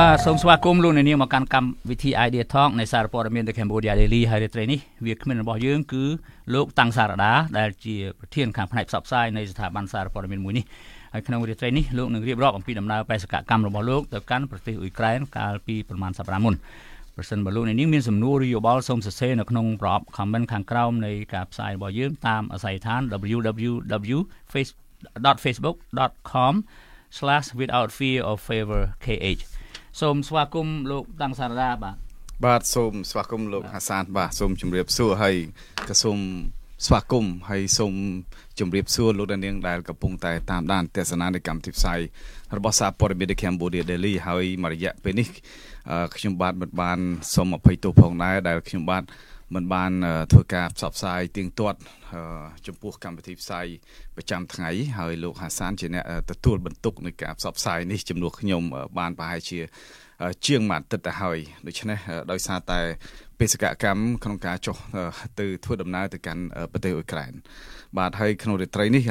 បាទសូមស្វាគមន៍លោកអ្នកនាងមកកាន់កម្មវិធី Idea Talk នៃសារព័ត៌មាន The Cambodia Daily ហើយរាត្រីនេះវាគ្មិនរបស់យើងគឺលោកតាំងសារដាដែលជាប្រធានខាងផ្នែកផ្សព្វផ្សាយនៃស្ថាប័នសារព័ត៌មានមួយនេះហើយក្នុងរាត្រីនេះលោកនឹងរៀបរាប់អំពីដំណើរបេសកកម្មរបស់លោកទៅកាន់ប្រទេសអ៊ុយក្រែនកាលពីប្រមាណសប្តាហ៍មុនប្រសិនបើលោកអ្នកនាងមានសំណួរឬយោបល់សូមសរសេរនៅក្នុងប្រអប់ comment ខាងក្រោមនៃការផ្សាយរបស់យើងតាមអាស័យដ្ឋាន www.facebook.com/withoutfearorfavorkh សូមស្វាគមន៍លោកតាំងសារដាបាទបាទសូមស្វាគមន៍លោកហាសានបាទសូមជម្រាបសួរហើយក៏សូមស្វាគមន៍ហើយសូមជម្រាបសួរលោកដានាងដែលកំពុងតែតាមដានទស្សនានៃកម្មវិធីផ្សាយរបស់សារព័ត៌មាន The Cambodia Daily ហើយមួយរយៈពេលនេះខ្ញុំបាទមិនបានសូមអភ័យទោសផងដែរដែលខ្ញុំបាទ មិនបានធ្វើការផ្សព្វផ្សាយទៀងទាត់ចំពោះកម្មវិធីផ្សាយប្រចាំថ្ងៃហើយលោកហាសានជាអ្នកទទួលបន្ទុកនៃការផ្សព្វផ្សាយនេះជំនួសខ្ញុំបានប្រហែលជាជាងមួយអាទិត្យទៅហើយដូច្នេះដោយសារតែបេសកកម្មក្នុងការចុះទៅធ្វើដំណើរទៅកាន់ប្រទេសអ៊ុយក្រែនបាទហើយក្នុងរាត្រីនេះ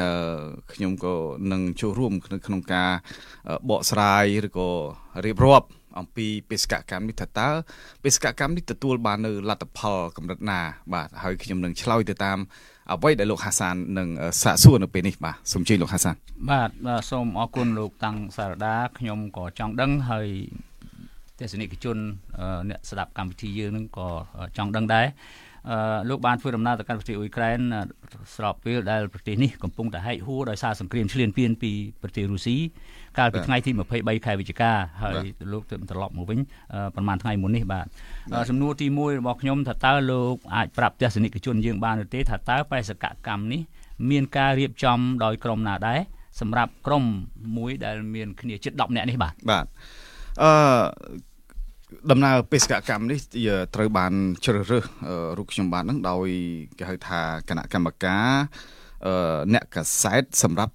ខ្ញុំក៏នឹងចូលរួមក្នុងការបកស្រាយឬក៏រៀបរាប់ អំពីបេសកកម្មនេះថាតើបេសកកម្មនេះទទួលបាននៅលទ្ធផលកម្រិតណាបាទហើយខ្ញុំនឹងឆ្លើយទៅតាមអ្វីដែលលោកហាសាននឹងសាកសួរនៅពេលនេះបាទសូមជឿលោកហាសានបាទសូមអរគុណលោកតាំងសារដាខ្ញុំក៏ចង់ដឹងហើយទស្សនិកជនអ្នកស្ដាប់កម្មវិធីយើងនឹងក៏ចង់ដឹងដែរលោកបានធ្វើដំណើរទៅកាន់ប្រទេសអ៊ុយក្រែនស្របពេលដែលប្រទេសនេះកំពុងតែហែកហួរដោយសារសង្គ្រាមឈ្លានពានពីប្រទេសរុស្ស៊ី កាលពីថ្ងៃទី23ខែវិច្ឆិកាហើយលោកទើបត្រឡប់មកវិញប្រហែលថ្ងៃមុននេះបាទសំណួរទី1របស់ខ្ញុំថាតើលោកអាចប្រាប់ទស្សនិកជនយើងបានឬទេថាតើបេសកកម្មនេះមានការរៀបចំដោយក្រុមណាដែរសម្រាប់ក្រុមមួយដែលមានគ្នាជិត10នាក់នេះបាទបាទអឺដំណើរបេសកកម្មនេះត្រូវបានជ្រើសរើសរូបខ្ញុំបាទនឹងដោយគេហៅថាគណៈកម្មការអ្នកកសែតសម្រាប់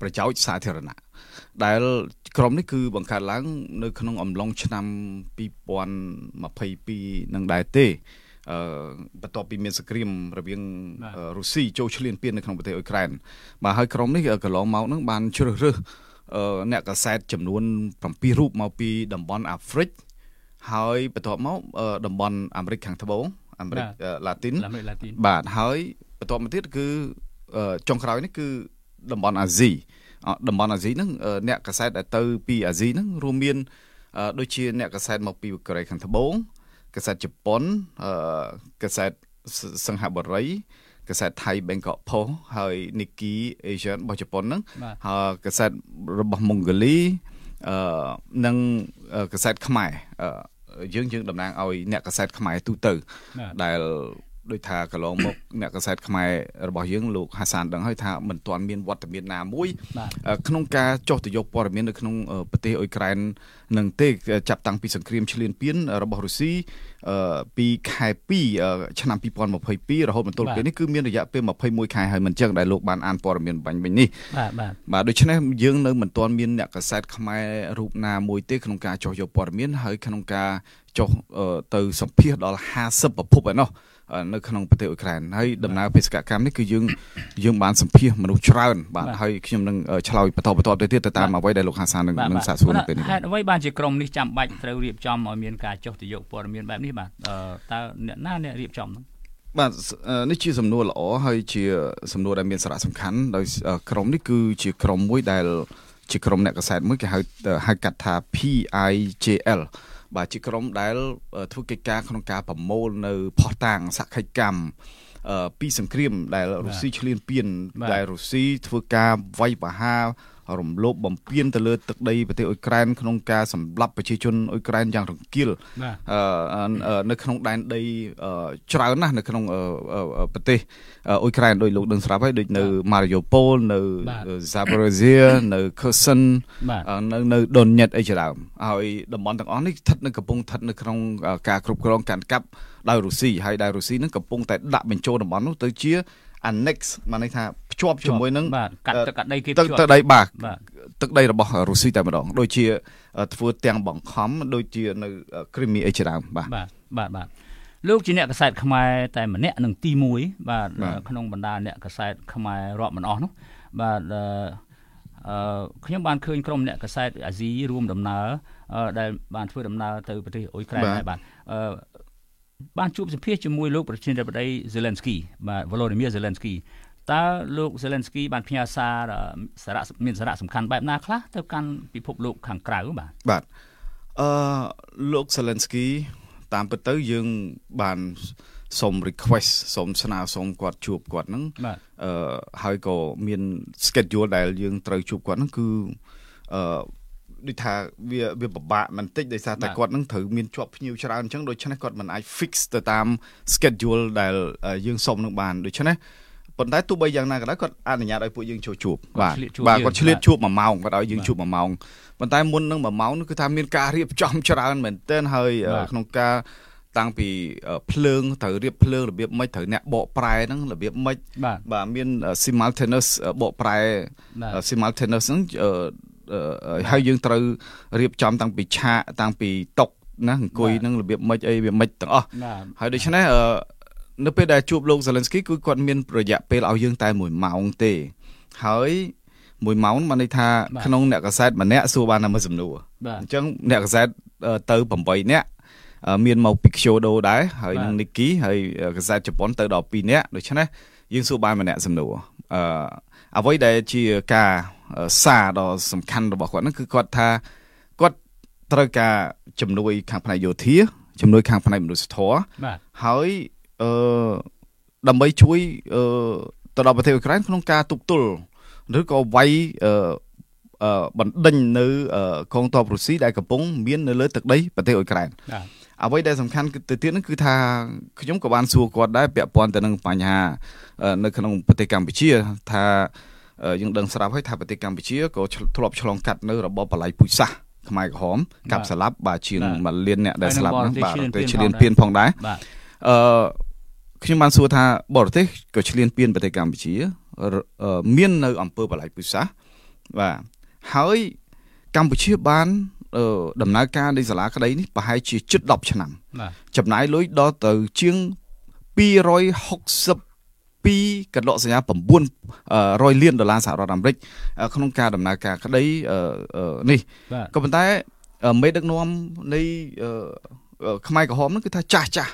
ប្រយោជន៍សាធារណៈ ដែលក្រុមនេះគឺបង្កើតឡើង នៅក្នុងអំឡុងឆ្នាំ2022នឹងដែរទេអឺបន្ទាប់ពីមានសង្គ្រាមរវាងរុស្ស៊ីចូលឈ្លានពាននៅក្នុងប្រទេសអ៊ុយក្រែនបាទហើយក្រុមនេះកន្លងមកនឹងបានជ្រើសរើសអ្នកកសែតចំនួន7រូបមកពីតំបន់អាហ្វ្រិកហើយបន្ទាប់មកតំបន់អាមេរិកខាងត្បូងអាមេរិកឡាទីនបាទហើយបន្ទាប់មកទៀតគឺចុងក្រោយនេះគឺតំបន់អាស៊ី តំបន់អាស៊ីហ្នឹងអ្នកកសែតដែលទៅពីអាស៊ីហ្នឹងរួមមានដូចជាអ្នកកសែតមកពីកូរ៉េខាងត្បូងកសែតជប៉ុនកសែតសង្ហបុរីកសែតថៃ Bangkok Post ហើយ Nikkei Asian របស់ជប៉ុនហ្នឹងហើយកសែតរបស់ម៉ុងហ្គូលីអឺនិងកសែតខ្មែរយើងយើងតំណាងឲ្យអ្នកកសែតខ្មែរទូទៅដែល ដោយថាកន្លងមកអ្នកកសែតខ្មែររបស់យើងលោកហាសានដឹងហើយថាមិនទាន់មានវត្តមានណាមួយក្នុងការចុះទៅយកព័ត៌មាននៅក្នុងប្រទេសអ៊ុយក្រែននឹងទេចាប់តាំងពីសង្គ្រាមឈ្លានពានរបស់រុស្ស៊ីពីខែ2ឆ្នាំ2022រហូតមកទល់ពេលនេះគឺមានរយៈពេល21ខែហើយមិនចឹងដែលលោកបានអានព័ត៌មានបាញ់វិញនេះបាទបាទបាទដូច្នេះយើងនៅមិនទាន់មានអ្នកកសែតខ្មែររូបណាមួយទេក្នុងការចុះយកព័ត៌មានហើយក្នុងការចុះទៅសម្ភាសដល់50ប្រភពឯណោះ នៅក្នុងប្រទេសអ៊ុយក្រែនហើយដំណើរបេសកកម្មនេះគឺយើងយើងបានសម្ភាសមនុស្សច្រើនបាទហើយខ្ញុំនឹងឆ្លើយបន្តបន្តទៅទៀតទៅតាមអ្វីដែលលោកហាសាននឹងនឹងសាកសួរនៅពេលនេះហេតុអ្វីបានជាក្រុមនេះចាំបាច់ត្រូវរៀបចំឲ្យមានការចុះទៅយកព័ត៌មានបែបនេះបាទតើអ្នកណាអ្នករៀបចំនោះបាទនេះជាសំណួរល្អហើយជាសំណួរដែលមានសារៈសំខាន់ដោយក្រុមនេះគឺជាក្រុមមួយដែលជាក្រុមអ្នកកសែតមួយគេហៅហៅកាត់ថា PIJL បាទជាក្រុមដែលធ្វើកិច្ចការក្នុងការប្រមូលនៅផោះតាងសក្តិកម្មពីសង្គ្រាមដែលរុស្ស៊ីឈ្លានពានដែលរុស្ស៊ីធ្វើការវាយប្រហារ រំលោភបំពានទៅលើទឹកដីប្រទេសអ៊ុយក្រែនក្នុងការសម្លាប់ប្រជាជនអ៊ុយក្រែនយ៉ាងរង្គាលនៅក្នុងដែនដីច្រើនណាស់នៅក្នុងប្រទេសអ៊ុយក្រែនដោយលោកដឹងស្រាប់ហើយដូចនៅ Mariupol នៅ Zaporizhia នៅ Kherson នៅនៅ Donetsk អីជាដើមហើយតំបន់ទាំងអស់នេះស្ថិតនៅកំពុងស្ថិតនៅក្នុងការគ្រប់គ្រងកាន់កាប់ដោយរុស្ស៊ីហើយដោយរុស្ស៊ីនឹងកំពុងតែដាក់បញ្ចូលតំបន់នោះទៅជា annex មានន័យថាភ្ជាប់ជាមួយនឹងបាទកាត់ទឹកកាត់ដីគេភ្ជាប់ទឹកដីបាទទឹកដីរបស់រុស្ស៊ីតែម្ដងដូចជាធ្វើទាំងបង្ខំដូចជានៅគ្រីមីអីជាដើមបាទបាទបាទបាទលោកជាអ្នកកសែតខ្មែរតែម្នាក់នឹងទី1បាទក្នុងបណ្ដាអ្នកកសែតខ្មែររាប់មិនអស់នោះបាទអឺខ្ញុំបានឃើញក្រុមអ្នកកសែតអាស៊ីរួមដំណើរដែលបានធ្វើដំណើរទៅប្រទេសអ៊ុយក្រែនដែរបាទអឺ បានជួបសម្ភាសជាមួយលោកប្រធានាធិបតី Zelensky បាទ Volodymyr Zelensky តើលោក Zelensky បានផ្ញើសារសារៈមានសារៈសំខាន់បែបណាខ្លះទៅកាន់ពិភពលោកខាងក្រៅបាទបាទអឺលោក Zelensky តាមពិតទៅយើងបានសូម request សូមស្នើសុំគាត់ជួបគាត់ហ្នឹងអឺហើយក៏មាន schedule ដែលយើងត្រូវជួបគាត់ហ្នឹងគឺអឺ ដូចថាវាវាពិបាកមិនតិចដោយសារតែគាត់នឹងត្រូវមានជាប់ភ្ញៀវច្រើនអញ្ចឹងដូច្នេះគាត់មិនអាច fix ទៅតាម schedule ដែលយើងសុំនឹងបានដូច្នេះប៉ុន្តែទោះបីយ៉ាងណាក៏ដោយគាត់អនុញ្ញាតឲ្យពួកយើងចូលជួបបាទបាទគាត់ឆ្លៀតជួប1ម៉ោងគាត់ឲ្យយើងជួប1ម៉ោងប៉ុន្តែមុននឹង1ម៉ោងនោះគឺថាមានការរៀបចំច្រើនមែនទែនហើយក្នុងការតាំងពីភ្លើងត្រូវរៀបភ្លើងរបៀបម៉េចត្រូវអ្នកបកប្រែហ្នឹងរបៀបម៉េចបាទមាន simultaneous បកប្រែ simultaneous ហ្នឹង ហើយយើងត្រូវរៀបចំតាំងពីឆាកតាំងពីតុកណាអង្គុយនឹងរបៀបម៉េចអីវាម៉េចទាំងអស់ហើយដូច្នេះនៅពេលដែលជួបលោក Zelensky គឺគាត់មានរយៈពេលឲ្យយើងតែ1ម៉ោងទេហើយ1ម៉ោងបានន័យថាក្នុងអ្នកកសែតម្នាក់សួរបានតែមួយសំណួរអញ្ចឹងអ្នកកសែតទៅ8នាក់មានមកពី Kyoto ដែរហើយនឹង Nikki ហើយកសែតជប៉ុនទៅដល់2នាក់ដូច្នេះយើងសួរបានម្នាក់សំណួរអឺអ្វីដែលជាការ សារដ៏សំខាន់របស់គាត់ហ្នឹងគឺគាត់ថាគាត់ត្រូវការជំនួយខាងផ្នែកយោធាជំនួយខាងផ្នែកមនុស្សធម៌ហើយអឺដើម្បីជួយអឺទៅដល់ប្រទេសអ៊ុយក្រែនក្នុងការទប់ទល់ឬក៏វាយអឺបណ្ដេញនៅកងទ័ពរុស្ស៊ីដែលកំពុងមាននៅលើទឹកដីប្រទេសអ៊ុយក្រែនអ្វីដែលសំខាន់ទៅទៀតហ្នឹងគឺថាខ្ញុំក៏បានសួរគាត់ដែរពាក់ព័ន្ធទៅនឹងបញ្ហានៅក្នុងប្រទេសកម្ពុជាថា យើងដឹងស្រាប់ហើយថាប្រទេសកម្ពុជាក៏ធ្លាប់ឆ្លងកាត់នៅរបបបល័យពូជសាសន៍ខ្មែរក្រហមកាប់ស្លាប់បាទជាងមួយលានអ្នកដែលស្លាប់ហ្នឹងបាទទៅឈ្លានពានផងដែរអឺខ្ញុំបានសួរថាបរទេសក៏ឈ្លានពានប្រទេសកម្ពុជា មាននៅអង្គើបល័យពូជសាសន៍បាទហើយកម្ពុជាបានដំណើរការនៃសាលាក្តីនេះប្រហែលជាជិត10ឆ្នាំ ចំណាយលុយដល់ទៅជាង260 2កន្លក់សញ្ញា900លានដុល្លារសហរដ្ឋអាមេរិកក្នុងការដំណើរការក្តីនេះក៏ប៉ុន្តែមេដឹកនាំនៃខ្មែរក្រហមហ្នឹងគឺថាចាស់ចាស់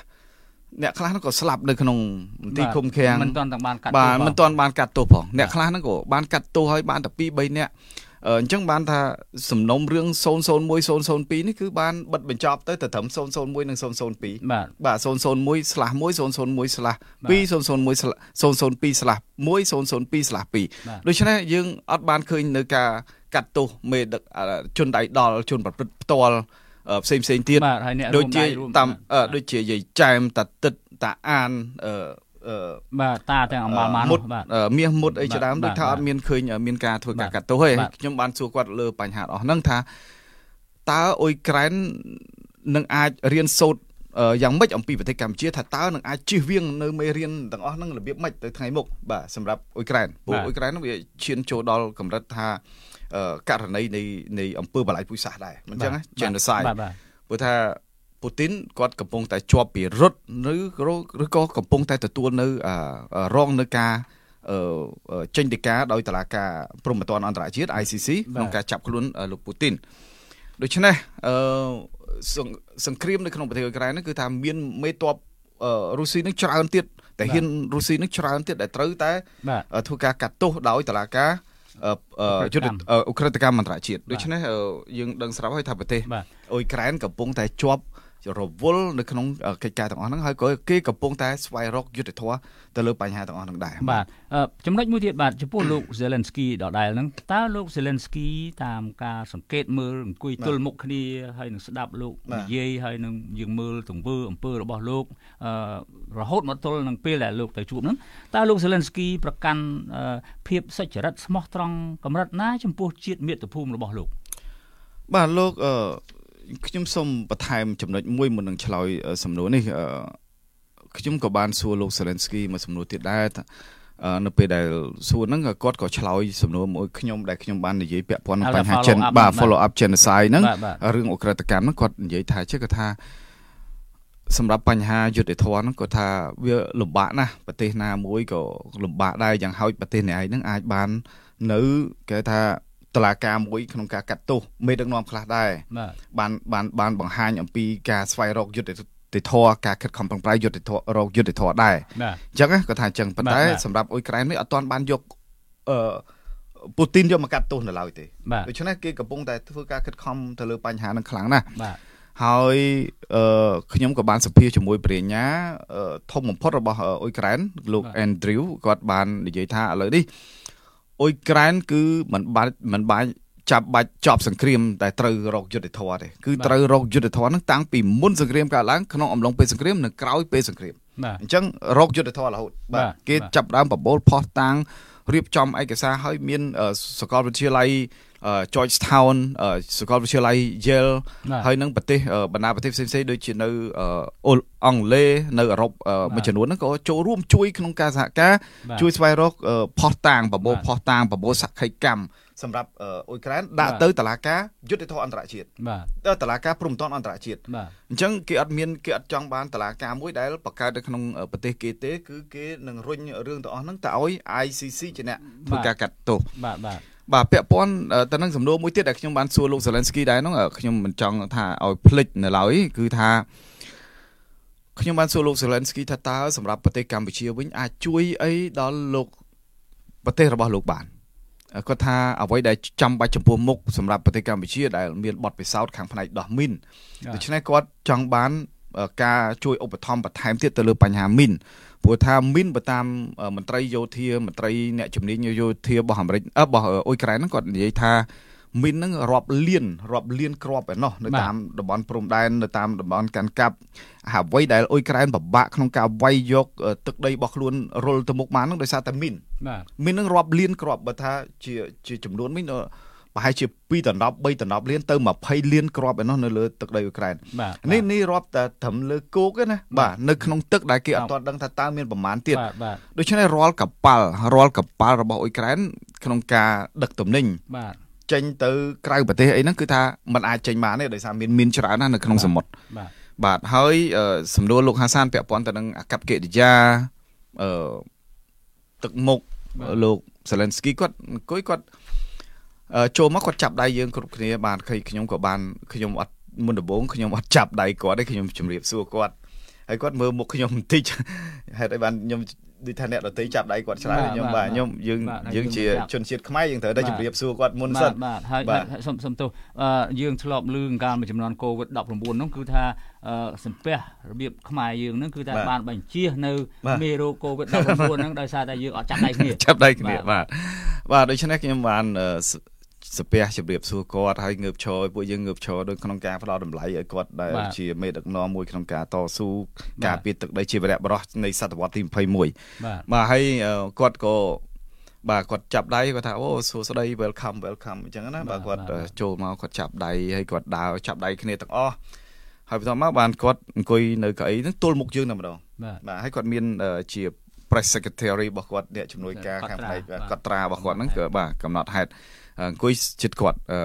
អ្នកខ្លះហ្នឹងក៏ស្លាប់នៅក្នុងមន្ទីរឃុំឃាំងមិនទាន់ទាំងបានកាត់ទោសបាទមិនទាន់បានកាត់ទោសផងអ្នកខ្លះហ្នឹងក៏បានកាត់ទោសហើយបានតែ2 3នាក់ អញ្ចឹងបានថាសំណុំរឿង001 002នេះគឺបានបិទបញ្ចប់ទៅទៅត្រឹម001និង002បាទបាទ001ស្លាស់1 001ស្លាស់2 001 002ស្លាស់1 002ស្លាស់2ដូច្នេះយើងអត់បានឃើញនៅការកាត់ទោសមេដឹកជនដៃដល់ជនប្រព្រឹត្តផ្ទាល់ផ្សេងផ្សេងទៀតដូចជាតាមដូចជាយាយចែមតាទឹកតាអាន បាទតាទាំងអមាលម៉ានបាទមាសមុតអីជាដើមដូចថាអត់មានឃើញមានការធ្វើការកាត់ទោសទេខ្ញុំបានសួរគាត់លើបញ្ហាអស់ហ្នឹងថាតើអ៊ុយក្រែននឹងអាចរៀនសូត្រយ៉ាងម៉េចអំពីប្រទេសកម្ពុជាថាតើនឹងអាចជិះវៀងនៅមេរៀនទាំងអស់ហ្នឹងរបៀបម៉េចទៅថ្ងៃមុខបាទសម្រាប់អ៊ុយក្រែនពួកអ៊ុយក្រែនវាឈានចូលដល់កម្រិតថាករណីនៃនៃអង្គើបល័យពុយសាសដែរមិនចឹង genocide ព្រោះថា ពូទីនគាត់កំពុងតែជាប់ពីរត់ឬឬក៏កំពុងតែទទួលនៅរងនៅការចេញដីកាដោយតុលាការព្រហ្មទណ្ឌអន្តរជាតិ ICC ក្នុងការចាប់ខ្លួនលោកពូទីនដូច្នេះអឺសង្គ្រាមនៅក្នុងប្រទេសអ៊ុយក្រែនហ្នឹងគឺថាមានមេតបរុស្ស៊ីនឹងច្រើនទៀតតែហ៊ានរុស្ស៊ីនឹងច្រើនទៀតដែលត្រូវតែធ្វើការកាត់ទោសដោយតុលាការយុទ្ធអ៊ុក្រិតកម្មអន្តរជាតិដូច្នេះយើងដឹងស្រាប់ហើយថាប្រទេសអ៊ុយក្រែនកំពុងតែជាប់ រវល់នៅក្នុងកិច្ចការទាំងអស់ហ្នឹងហើយក៏គេកំពុងតែស្វែងរកយុទ្ធធម៌ទៅលើបញ្ហាទាំងអស់ហ្នឹងដែរបាទចំណុចមួយទៀតបាទចំពោះលោក Zelensky ដដែលហ្នឹងតើលោក Zelensky តាមការសង្កេតមើលអង្គុយទល់មុខគ្នាហើយនឹងស្ដាប់លោកនិយាយហើយនឹងយើងមើលទង្វើអំពើរបស់លោករហូតមកទល់នឹងពេលដែលលោកទៅជួបហ្នឹងតើលោក Zelensky ប្រកាន់ភាពសុចរិតស្មោះត្រង់កម្រិតណាចំពោះជាតិមាតុភូមិរបស់លោកបាទលោកអឺ ខ្ញុំសូមបន្ថែមចំណុចមួយមុននឹងឆ្លើយសំណួរនេះខ្ញុំក៏បានសួរលោក Zelensky មួយសំណួរទៀតដែរនៅពេលដែលសួរហ្នឹងគាត់ក៏ឆ្លើយសំណួរមួយខ្ញុំដែលខ្ញុំបាននិយាយពាក់ព័ន្ធនឹងបញ្ហាចិនបាទ follow up genocide ហ្នឹងរឿងអ ுக ្រិតកម្មហ្នឹងគាត់និយាយថាជាគាត់ថាសម្រាប់បញ្ហាយុទ្ធធនហ្នឹងគាត់ថាវាលំបាកណាស់ប្រទេសណាមួយក៏លំបាកដែរយ៉ាងហោចប្រទេសនេះឯងហ្នឹងអាចបាននៅគេថា តឡាការមួយក្នុងការកាត់ទោសមេដឹកនាំខ្លះដែរបានបានបានបង្ហាញអំពីការស្វែងរកយុទ្ធតិធរការខិតខំប្រឹងប្រែងយុទ្ធធររកយុទ្ធធរដែរអញ្ចឹងគាត់ថាអញ្ចឹងប៉ុន្តែសម្រាប់អ៊ុយក្រែននេះអត់ទាន់បានយកអឺពូទីនយកមកកាត់ទោសនៅឡើយទេដូច្នេះគេកំពុងតែធ្វើការខិតខំទៅលើបញ្ហានឹងខ្លាំងណាស់បាទហើយអឺខ្ញុំក៏បានសភាជាមួយព្រះញ្ញាធំបំផុតរបស់អ៊ុយក្រែនលោក Andrew គាត់បាននិយាយថាឥឡូវនេះ អ៊ុយក្រែនគឺមិនបាច់មិនបាច់ចាប់បាច់ចប់សង្គ្រាមតែត្រូវរកយុទ្ធធម៌ទេគឺត្រូវរកយុទ្ធធម៌នឹងតាំងពីមុនសង្គ្រាមកើតឡើងក្នុងអំឡុងពេលសង្គ្រាមនិងក្រោយពេលសង្គ្រាមអញ្ចឹងរកយុទ្ធធម៌រហូតបាទគេចាប់ដើមបបូលផោះតាំងរៀបចំឯកសារឲ្យមានសកលវិទ្យាល័យ Georgetown សាកលវិទ្យាល័យ Yale ហើយនឹងប្រទេសបណ្ដាប្រទេសផ្សេងៗដូចជានៅអង់គ្លេសនៅអឺរ៉ុបមួយចំនួនហ្នឹងក៏ចូលរួមជួយក្នុងការសហការជួយស្វែងរកផោះតាងបបោផោះតាងបបោសក្ខីកម្មសម្រាប់អ៊ុយក្រែនដាក់ទៅតឡាការយុទ្ធធម៌អន្តរជាតិបាទទៅតឡាការព្រំដែនអន្តរជាតិបាទអញ្ចឹងគេអត់មានគេអត់ចង់បានតឡាការមួយដែលបង្កើតនៅក្នុងប្រទេសគេទេគឺគេនឹងរុញរឿងទាំងអស់ហ្នឹងទៅឲ្យ ICC ជាអ្នកធ្វើការកាត់ទោសបាទបាទ បាទពាក់ព័ន្ធទៅនឹងសំណួរមួយទៀតដែលខ្ញុំបានសួរលោក Zelensky ដែរហ្នឹងខ្ញុំមិនចង់ថាឲ្យភ្លេចនៅឡើយគឺថាខ្ញុំបានសួរលោក Zelensky ថាតើសម្រាប់ប្រទេសកម្ពុជាវិញអាចជួយអីដល់លោកប្រទេសរបស់លោកបានគាត់ថាអ្វីដែលចាំបាច់ចំពោះមុខសម្រាប់ប្រទេសកម្ពុជាដែលមានបទពិសោធន៍ខាងផ្នែកដោះមីនដូច្នេះគាត់ចង់បានការជួយឧបត្ថម្ភបន្ថែមទៀតទៅលើបញ្ហាមីន ព្រោះថាមីនបើតាមមន្ត្រីយោធាមន្ត្រីអ្នកជំនាញយោធារបស់អាមេរិករបស់អ៊ុយក្រែនហ្នឹងគាត់និយាយថាមីនហ្នឹងរាប់លានរាប់លានគ្រាប់ឯណោះនៅតាមតំបន់ព្រំដែននៅតាមតំបន់កាន់កាប់អ្វីដែលអ៊ុយក្រែនពិបាកក្នុងការវាយយកទឹកដីរបស់ខ្លួនរុលទៅមុខបានហ្នឹងដោយសារតែមីនបាទមីនហ្នឹងរាប់លានគ្រាប់បើថាជាជាចំនួនមីន ប្រហែលជា2ដណ្ដប់3ដណ្ដប់លានទៅ20លានគ្រាប់ឯនោះនៅលើទឹកដីអ៊ុយក្រែននេះនេះរាប់តែត្រឹមលើគោកទេណាបាទនៅក្នុងទឹកដែលគេអត់ទាន់ដឹងថាតើមានប្រមាណទៀតដូច្នេះរាល់កប៉ាល់រាល់កប៉ាល់របស់អ៊ុយក្រែនក្នុងការដឹកទំនិញបាទចេញទៅក្រៅប្រទេសអីហ្នឹងគឺថាมันអាចចេញបានទេដោយសារមានមានច្រើនណាស់នៅក្នុងសមុទ្របាទបាទហើយសំណួរលោកហាសានពាក់ព័ន្ធទៅនឹងអកប្បកិរិយាអឺទឹកមុខលោក Zelensky គាត់អង្គុយគាត់ ចូលមកគាត់ចាប់ដៃយើងគ្រប់គ្នាបានខ្ញុំក៏បានខ្ញុំអត់មុនដំបូងខ្ញុំអត់ចាប់ដៃគាត់ទេខ្ញុំជម្រាបសួរគាត់ហើយគាត់មើលមុខខ្ញុំបន្តិចហេតុអីបានខ្ញុំដូចថាអ្នកដតីចាប់ដៃគាត់ឆ្លើយខ្ញុំបាទខ្ញុំយើងយើងជាជនជាតិខ្មែរយើងត្រូវតែជម្រាបសួរគាត់មុនសិនបាទហើយសុំសុំទោសយើងធ្លាប់លឺកាលមួយចំនួន COVID-19 ហ្នឹងគឺថាសំពះរបៀបខ្មែរយើងហ្នឹងគឺថាបានបញ្ជានៅមេរោគ COVID-19 ហ្នឹងដោយសារតែយើងអត់ចាប់ដៃគ្នាចាប់ដៃគ្នាបាទបាទដូច្នេះខ្ញុំបាន សាពះជម្រាបសួរគាត់ហើយងើបឈរពួកយើងងើបឈរដោយក្នុងការផ្ដល់តម្លៃឲ្យគាត់ដែលជាមេដឹកនាំមួយក្នុងការតស៊ូការពារទឹកដីជាវរៈបរោះនៃសតវត្សទី21បាទហើយគាត់ក៏បាទគាត់ចាប់ដៃគាត់ថាអូសួស្ដី welcome welcome អញ្ចឹងណាបាទគាត់ចូលមកគាត់ចាប់ដៃហើយគាត់ដើរចាប់ដៃគ្នាទាំងអស់ហើយបន្ទាប់មកបានគាត់អង្គុយនៅកៅអីហ្នឹងទល់មុខយើងតែម្ដងបាទហើយគាត់មានជា press secretary របស់គាត់អ្នកជំនួយការខាងផ្នែកកត់ត្រារបស់គាត់ហ្នឹងគឺបាទកំណត់ហេតុ អង្គុយចិត្តគាត់អឺ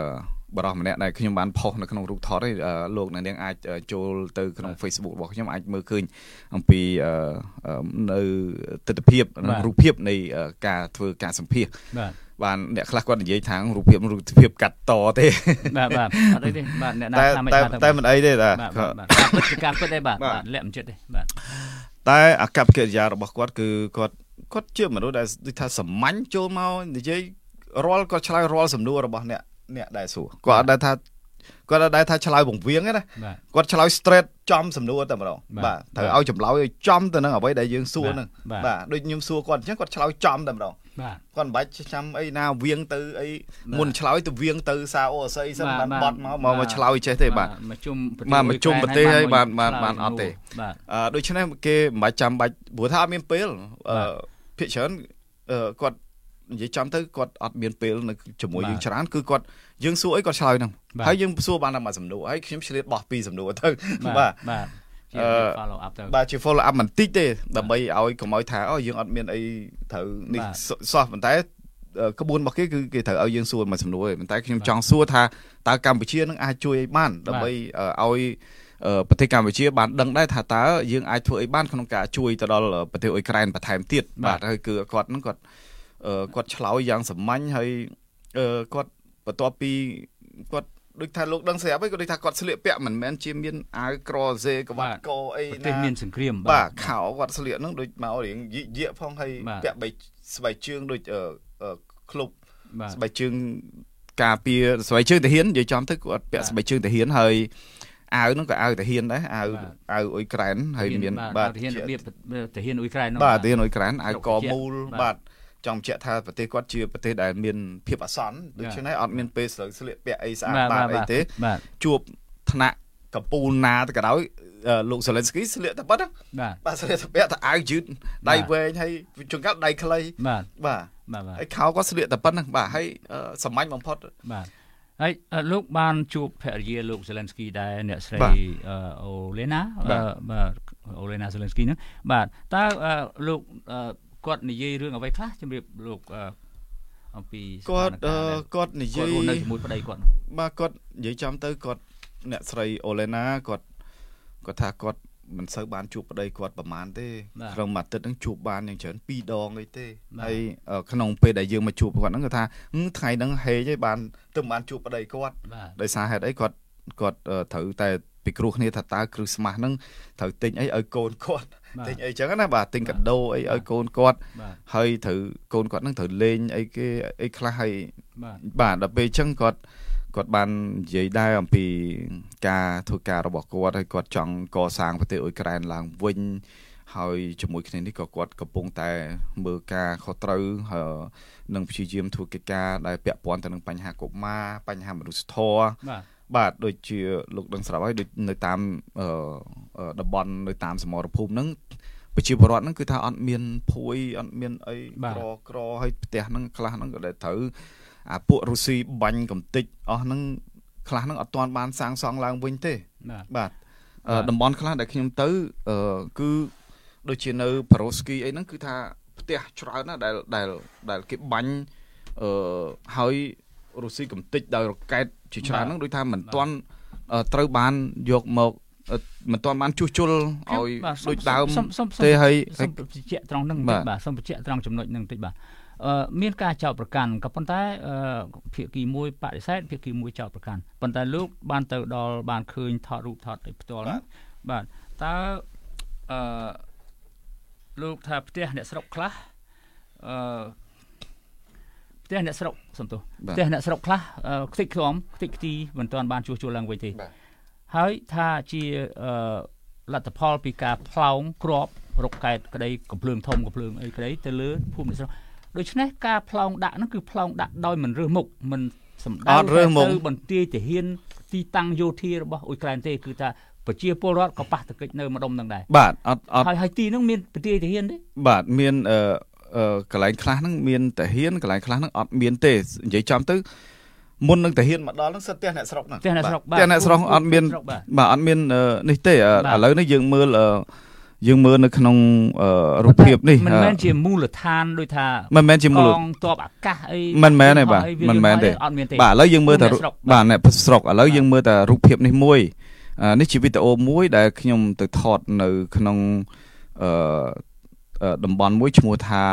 បរិសម្នាក់ដែលខ្ញុំបានផុសនៅក្នុងរូបថតឯលោកអ្នកនាងអាចចូលទៅក្នុង Facebook របស់ខ្ញុំអាចមើលឃើញអំពីនៅទស្សនភាពរូបភាពនៃការធ្វើការសម្ភាសបាទបានអ្នកខ្លះគាត់និយាយថារូបភាពរូបភាពកាត់តទេបាទបាទអត់អីទេបាទអ្នកណាថាមិនតែតែមិនអីទេបាទបាទពិតជាការពិតទេបាទបាទលាក់មិនចិត្តទេបាទតែអកប្បកិរិយារបស់គាត់គឺគាត់គាត់ជាមនុស្សដែលដូចថាសាមញ្ញចូលមកនិយាយ រាល់គាត់ឆ្លើយរាល់សំណួររបស់អ្នកអ្នកដែលសួរគាត់អត់ដែលថាគាត់អត់ដែលថាឆ្លើយបង្វៀងទេណាគាត់ឆ្លើយ straight ចំសំណួរតែម្ដងបាទត្រូវឲ្យចម្លើយឲ្យចំទៅនឹងអ្វីដែលយើងសួរហ្នឹងបាទដូចខ្ញុំសួរគាត់អញ្ចឹងគាត់ឆ្លើយចំតែម្ដងបាទគាត់មិនបាច់ចាំអីណាវៀងទៅអីមុនឆ្លើយទៅវៀងទៅសារអូស័យសិនបានបត់មកមកឆ្លើយចេះទេបាទមកជុំប្រទេសបាទមកជុំប្រទេសហើយបានបានបានអត់ទេអឺដូច្នេះគេមិនបាច់ចាំបាច់ព្រោះថាអត់មានពេលអឺភាគច្រើនគាត់ និយាយចំទៅគាត់អត់មានពេលនៅជាមួយយើងច្រើនគឺគាត់យើងសួរអីគាត់ឆ្លើយហ្នឹងហើយយើងសួរបានតែមួយសំណួរហើយខ្ញុំឆ្លៀតបោះពីរសំណួរទៅបាទបាទជា follow up ទៅបាទជា follow up បន្តិចទេដើម្បីឲ្យកុំឲ្យថាអូយើងអត់មានអីត្រូវនេះសោះប៉ុន្តែក្បួនរបស់គេគឺគេត្រូវឲ្យយើងសួរមួយសំណួរទេប៉ុន្តែខ្ញុំចង់សួរថាតើកម្ពុជានឹងអាចជួយឲ្យបានដើម្បីឲ្យប្រទេសកម្ពុជាបានដឹងដែរថាតើយើងអាចធ្វើអីបានក្នុងការជួយទៅដល់ប្រទេសអ៊ុយក្រែនបន្ថែមទៀតបាទហើយគឺគាត់ហ្នឹងគាត់ គាត់ឆ្លើយយ៉ាងសាមញ្ញហើយគាត់បន្ទាប់ពីគាត់ដូចថាលោកដឹងស្រាប់ហើយគាត់ដូចថាគាត់ស្លៀកពាក់មិនមែនជាមានអាវក្រសេក្បាត់កអីណាប្រទេសមានសង្គ្រាមបាទខោគាត់ស្លៀកហ្នឹងដូចមករៀងយិយៈផងហើយពាក់បីស្បែកជើងដូចក្លុបស្បែកជើងការពារស្បែកជើងទាហាននិយាយចំទៅគាត់ពាក់ស្បែកជើងទាហានហើយអាវហ្នឹងក៏អាវទាហានដែរអាវអាវអ៊ុយក្រែនហើយមានបាទទាហានរបៀបទាហានអ៊ុយក្រែនហ្នឹងបាទទាហានអ៊ុយក្រែនអាវកមូលបាទ ចង់បញ្ជាក់ថាប្រទេសគាត់ជាប្រទេសដែលមានភាពអាសន្នដូច្នេះអត់មានពេលស្រូវស្លៀកពាក់អីស្អាតបាតអីទេជួបថ្នាក់កំពូលណាទៅក៏ដោយលោកសេលិនស្គីស្លៀកតែប៉ុណ្្នឹងបាទបាទស្លៀកតែពាក់តែអាវយឺតដៃវែងហើយជួនកាលដៃខ្លីបាទបាទហើយខោក៏ស្លៀកតែប៉ុណ្្នឹងបាទហើយសាមញ្ញបំផុតបាទហើយលោកបានជួបភរិយាលោកសេលិនស្គីដែរអ្នកស្រីអូលេណាបាទអូលេណាសេលិនស្គីហ្នឹងបាទតើលោក គាត់និយាយរឿងអ្វីខ្លះជំរាបលោកអំពីគាត់គាត់និយាយនៅជាមួយប្តីគាត់បាទគាត់និយាយចំទៅគាត់អ្នកស្រីអូឡេណាគាត់គាត់ថាគាត់មិនសូវបានជួបប្តីគាត់ប្រហែលទេក្នុងមួយអាទិត្យហ្នឹងជួបបានយ៉ាងច្រើន2ដងអីទេហើយក្នុងពេលដែលយើងមកជួបគាត់ហ្នឹងគាត់ថាថ្ងៃហ្នឹងហេងឯងបានទៅបានជួបប្តីគាត់ដោយសារហេតុអីគាត់គាត់ត្រូវតែពិគ្រោះគ្នាថាតើគ្រឹះស្មាស់ហ្នឹងត្រូវទិញអីឲ្យកូនគាត់ ទិញអីចឹងណាបាទទិញកាដូអីឲ្យកូនគាត់ហើយត្រូវកូនគាត់ហ្នឹងត្រូវលេងអីគេអីខ្លះហើយបាទដល់ពេលចឹងគាត់គាត់បាននិយាយដែរអំពីការធ្វើការរបស់គាត់ហើយគាត់ចង់កសាងប្រទេសអ៊ុយក្រែនឡើងវិញហើយជាមួយគ្នានេះក៏គាត់កំពុងតែមើលការខុសត្រូវនិងព្យាយាមធ្វើកិច្ចការដែលពាក់ព័ន្ធទៅនឹងបញ្ហាកុមារបញ្ហាមនុស្សធម៌បាទ បាទដូចជាលោកដឹងស្រាប់ហើយដូចនៅតាមតំបន់នៅតាមសមរភូមិហ្នឹងប្រជាពលរដ្ឋហ្នឹងគឺថាអត់មានភួយអត់មានអីក្រក្រហើយផ្ទះហ្នឹងខ្លះហ្នឹងក៏ដែលត្រូវអាពួករុស្ស៊ីបាញ់កំតិចអស់ហ្នឹងខ្លះហ្នឹងអត់ទាន់បានសាងសង់ឡើងវិញទេបាទតំបន់ខ្លះដែលខ្ញុំទៅគឺដូចជានៅប៉ារ៉ូស្គីអីហ្នឹងគឺថាផ្ទះច្រើនណាស់ដែលដែលដែលគេបាញ់អឺហើយ រុស្ស៊ីកំតិចដោយរ៉ុកែតជាច្រើនហ្នឹងដូចថាមិនទាន់ត្រូវបានយកមកមិនទាន់បានជួសជុលឲ្យដូចដើមទេហើយសូមបញ្ជាក់ត្រង់ហ្នឹងបន្តិចបាទសូមបញ្ជាក់ត្រង់ចំណុចហ្នឹងបន្តិចបាទអឺមានការចោទប្រកាន់ក៏ប៉ុន្តែភាគីមួយបដិសេធភាគីមួយចោទប្រកាន់ប៉ុន្តែលោកបានទៅដល់បានឃើញថតរូបថតផ្ទាល់ហ្នឹងបាទតើអឺលោកថាផ្ទះអ្នកស្រុកខ្លះអឺ ផ្ទះអ្នកស្រុកសំទោសផ្ទះអ្នកស្រុកខ្លះខ្ទេចខ្ទាំខ្ទេចខ្ទីមិនទាន់បានជួសជុលឡើងវិញទេហើយថាជាលទ្ធផលពីការផ្លោងក្របរកកែតក្តីកំភ្លើងធំកំភ្លើងអីក្តីទៅលើភូមិអ្នកស្រុកដូច្នេះការផ្លោងដាក់ហ្នឹងគឺផ្លោងដាក់ដោយមិនរើសមុខមិនសំដៅទៅបន្ទាយទាហានទីតាំងយោធារបស់អ៊ុយក្រែនទេគឺថាប្រជាពលរដ្ឋក៏ប៉ះទង្គិចនៅម្ដុំនឹងដែរបាទអត់អត់ហើយហើយទីហ្នឹងមានបន្ទាយទាហានទេបាទមានអឺ កន្លែងខ្លះហ្នឹងមានតាហ៊ានកន្លែងខ្លះហ្នឹងអត់មានទេនិយាយចំទៅមុននឹងតាហ៊ានមកដល់ហ្នឹងសិតផ្ទះអ្នកស្រុកហ្នឹងផ្ទះអ្នកស្រុកបាទផ្ទះអ្នកស្រុកអត់មានបាទអត់មាននេះទេឥឡូវនេះយើងមើលយើងមើលនៅក្នុងរូបភាពនេះមិនមែនជាមូលដ្ឋានដូចថាមិនមែនជាមូលកងទ័ពអាកាសអីមិនមែនទេបាទមិនមែនទេបាទឥឡូវយើងមើលតែបាទអ្នកស្រុកឥឡូវយើងមើលតែរូបភាពនេះមួយនេះជាវីដេអូមួយដែលខ្ញុំទៅថតនៅក្នុងអឺ តំបន់មួយឈ្មោះថា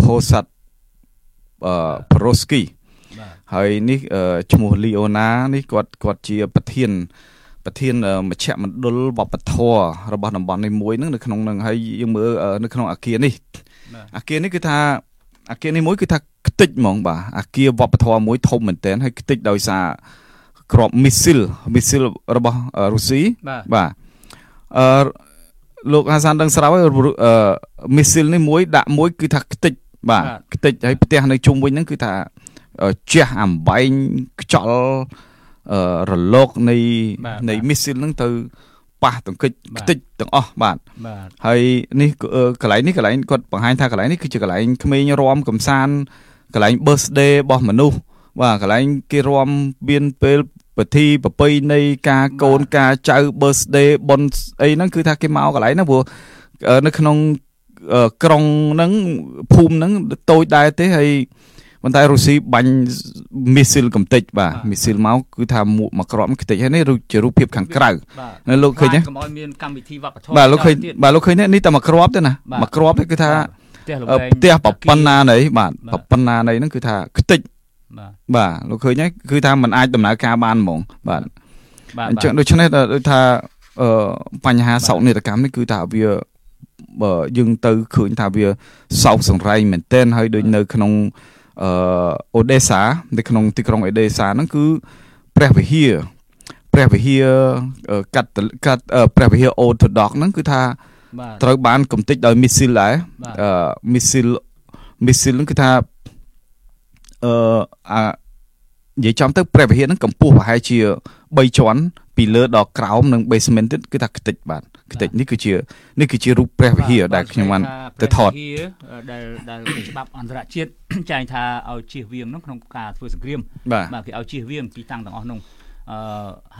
ផូសាត់អឺប្រូស្គីហើយនេះឈ្មោះលីអូណានេះគាត់គាត់ជាប្រធានប្រធានមជ្ឈមណ្ឌលវប្បធម៌របស់តំបន់នេះមួយហ្នឹងនៅក្នុងហ្នឹងហើយយើងមើលនៅក្នុងអាគារនេះអាគារនេះគឺថាអាគារនេះមួយគឺថាខ្ទេចហ្មងបាទអាគារវប្បធម៌មួយធំមែនតើហើយខ្ទេចដោយសារក្របមីស៊ីលមីស៊ីលរបស់រុស្ស៊ីបាទអឺ លោកហាសានដឹងស្រាប់ហើយមីស៊ីលនេះមួយដាក់មួយគឺថាខ្ទេចបាទខ្ទេចហើយផ្ទះនៅជុំវិញហ្នឹងគឺថាជះអំបែងខ្យល់រលកនៃនៃមីស៊ីលហ្នឹងទៅប៉ះទង្គិចខ្ទេចទាំងអស់បាទហើយនេះកន្លែងនេះកន្លែងគាត់បង្ហាញថាកន្លែងនេះគឺជាកន្លែងក្មេងរំកំសាន្តកន្លែង birthday របស់មនុស្សបាទកន្លែងគេរំមានពេល ពិធីប្រពៃណីការកូនការចៅ birthday បុណ្យអីហ្នឹងគឺថាគេមកកន្លែងហ្នឹងព្រោះនៅក្នុងក្រុងហ្នឹងភូមិហ្នឹងតូចដែរទេហើយប៉ុន្តែរុស្ស៊ីបាញ់មីស៊ីលកំទេចបាទមីស៊ីលមកគឺថាមួកមកក្របកំទេចហើយនេះជារូបភាពខាងក្រៅនៅលោកឃើញទេកុំឲ្យមានកម្មវិធីវប្បធម៌បាទលោកឃើញបាទលោកឃើញទេនេះតែមកក្របទេណាមកក្របទេគឺថាផ្ទះប្រប៉ុណ្ណានៃបាទប្រប៉ុណ្ណានៃហ្នឹងគឺថាខ្ទេច បាទបាទលោកឃើញហើយគឺថាมันអាចដំណើរការបានហ្មងបាទបាទអញ្ចឹងដូច្នេះដូចថាអឺបញ្ហាសោកនាដកម្មនេះគឺថាវាបើយើងទៅឃើញថាវាសោកសង្រៃមែនទែនហើយដូចនៅក្នុងអឺអូដេសានៅក្នុងទីក្រុងអូដេសាហ្នឹងគឺព្រះវិហារព្រះវិហារកាត់កាត់ព្រះវិហារអូតូដុកហ្នឹងគឺថាត្រូវបានកំទេចដោយមីស៊ីលដែរអឺមីស៊ីលមីស៊ីលហ្នឹងគឺថា អឺអានិយាយចំទៅព្រះវិហារហ្នឹងកម្ពស់ប្រហែលជា3ជាន់ពីលើដល់ក្រោមនិង basement ទៀតគឺថាខ្ទេចបាទខ្ទេចនេះគឺជានេះគឺជារូបព្រះវិហារដែលខ្ញុំបានទៅថតដែលដែលច្បាប់អន្តរជាតិចែងថាឲ្យជៀសវាងនោះក្នុងការធ្វើសង្គ្រាមបាទគេឲ្យជៀសវាងទីតាំងទាំងអស់នោះអឺ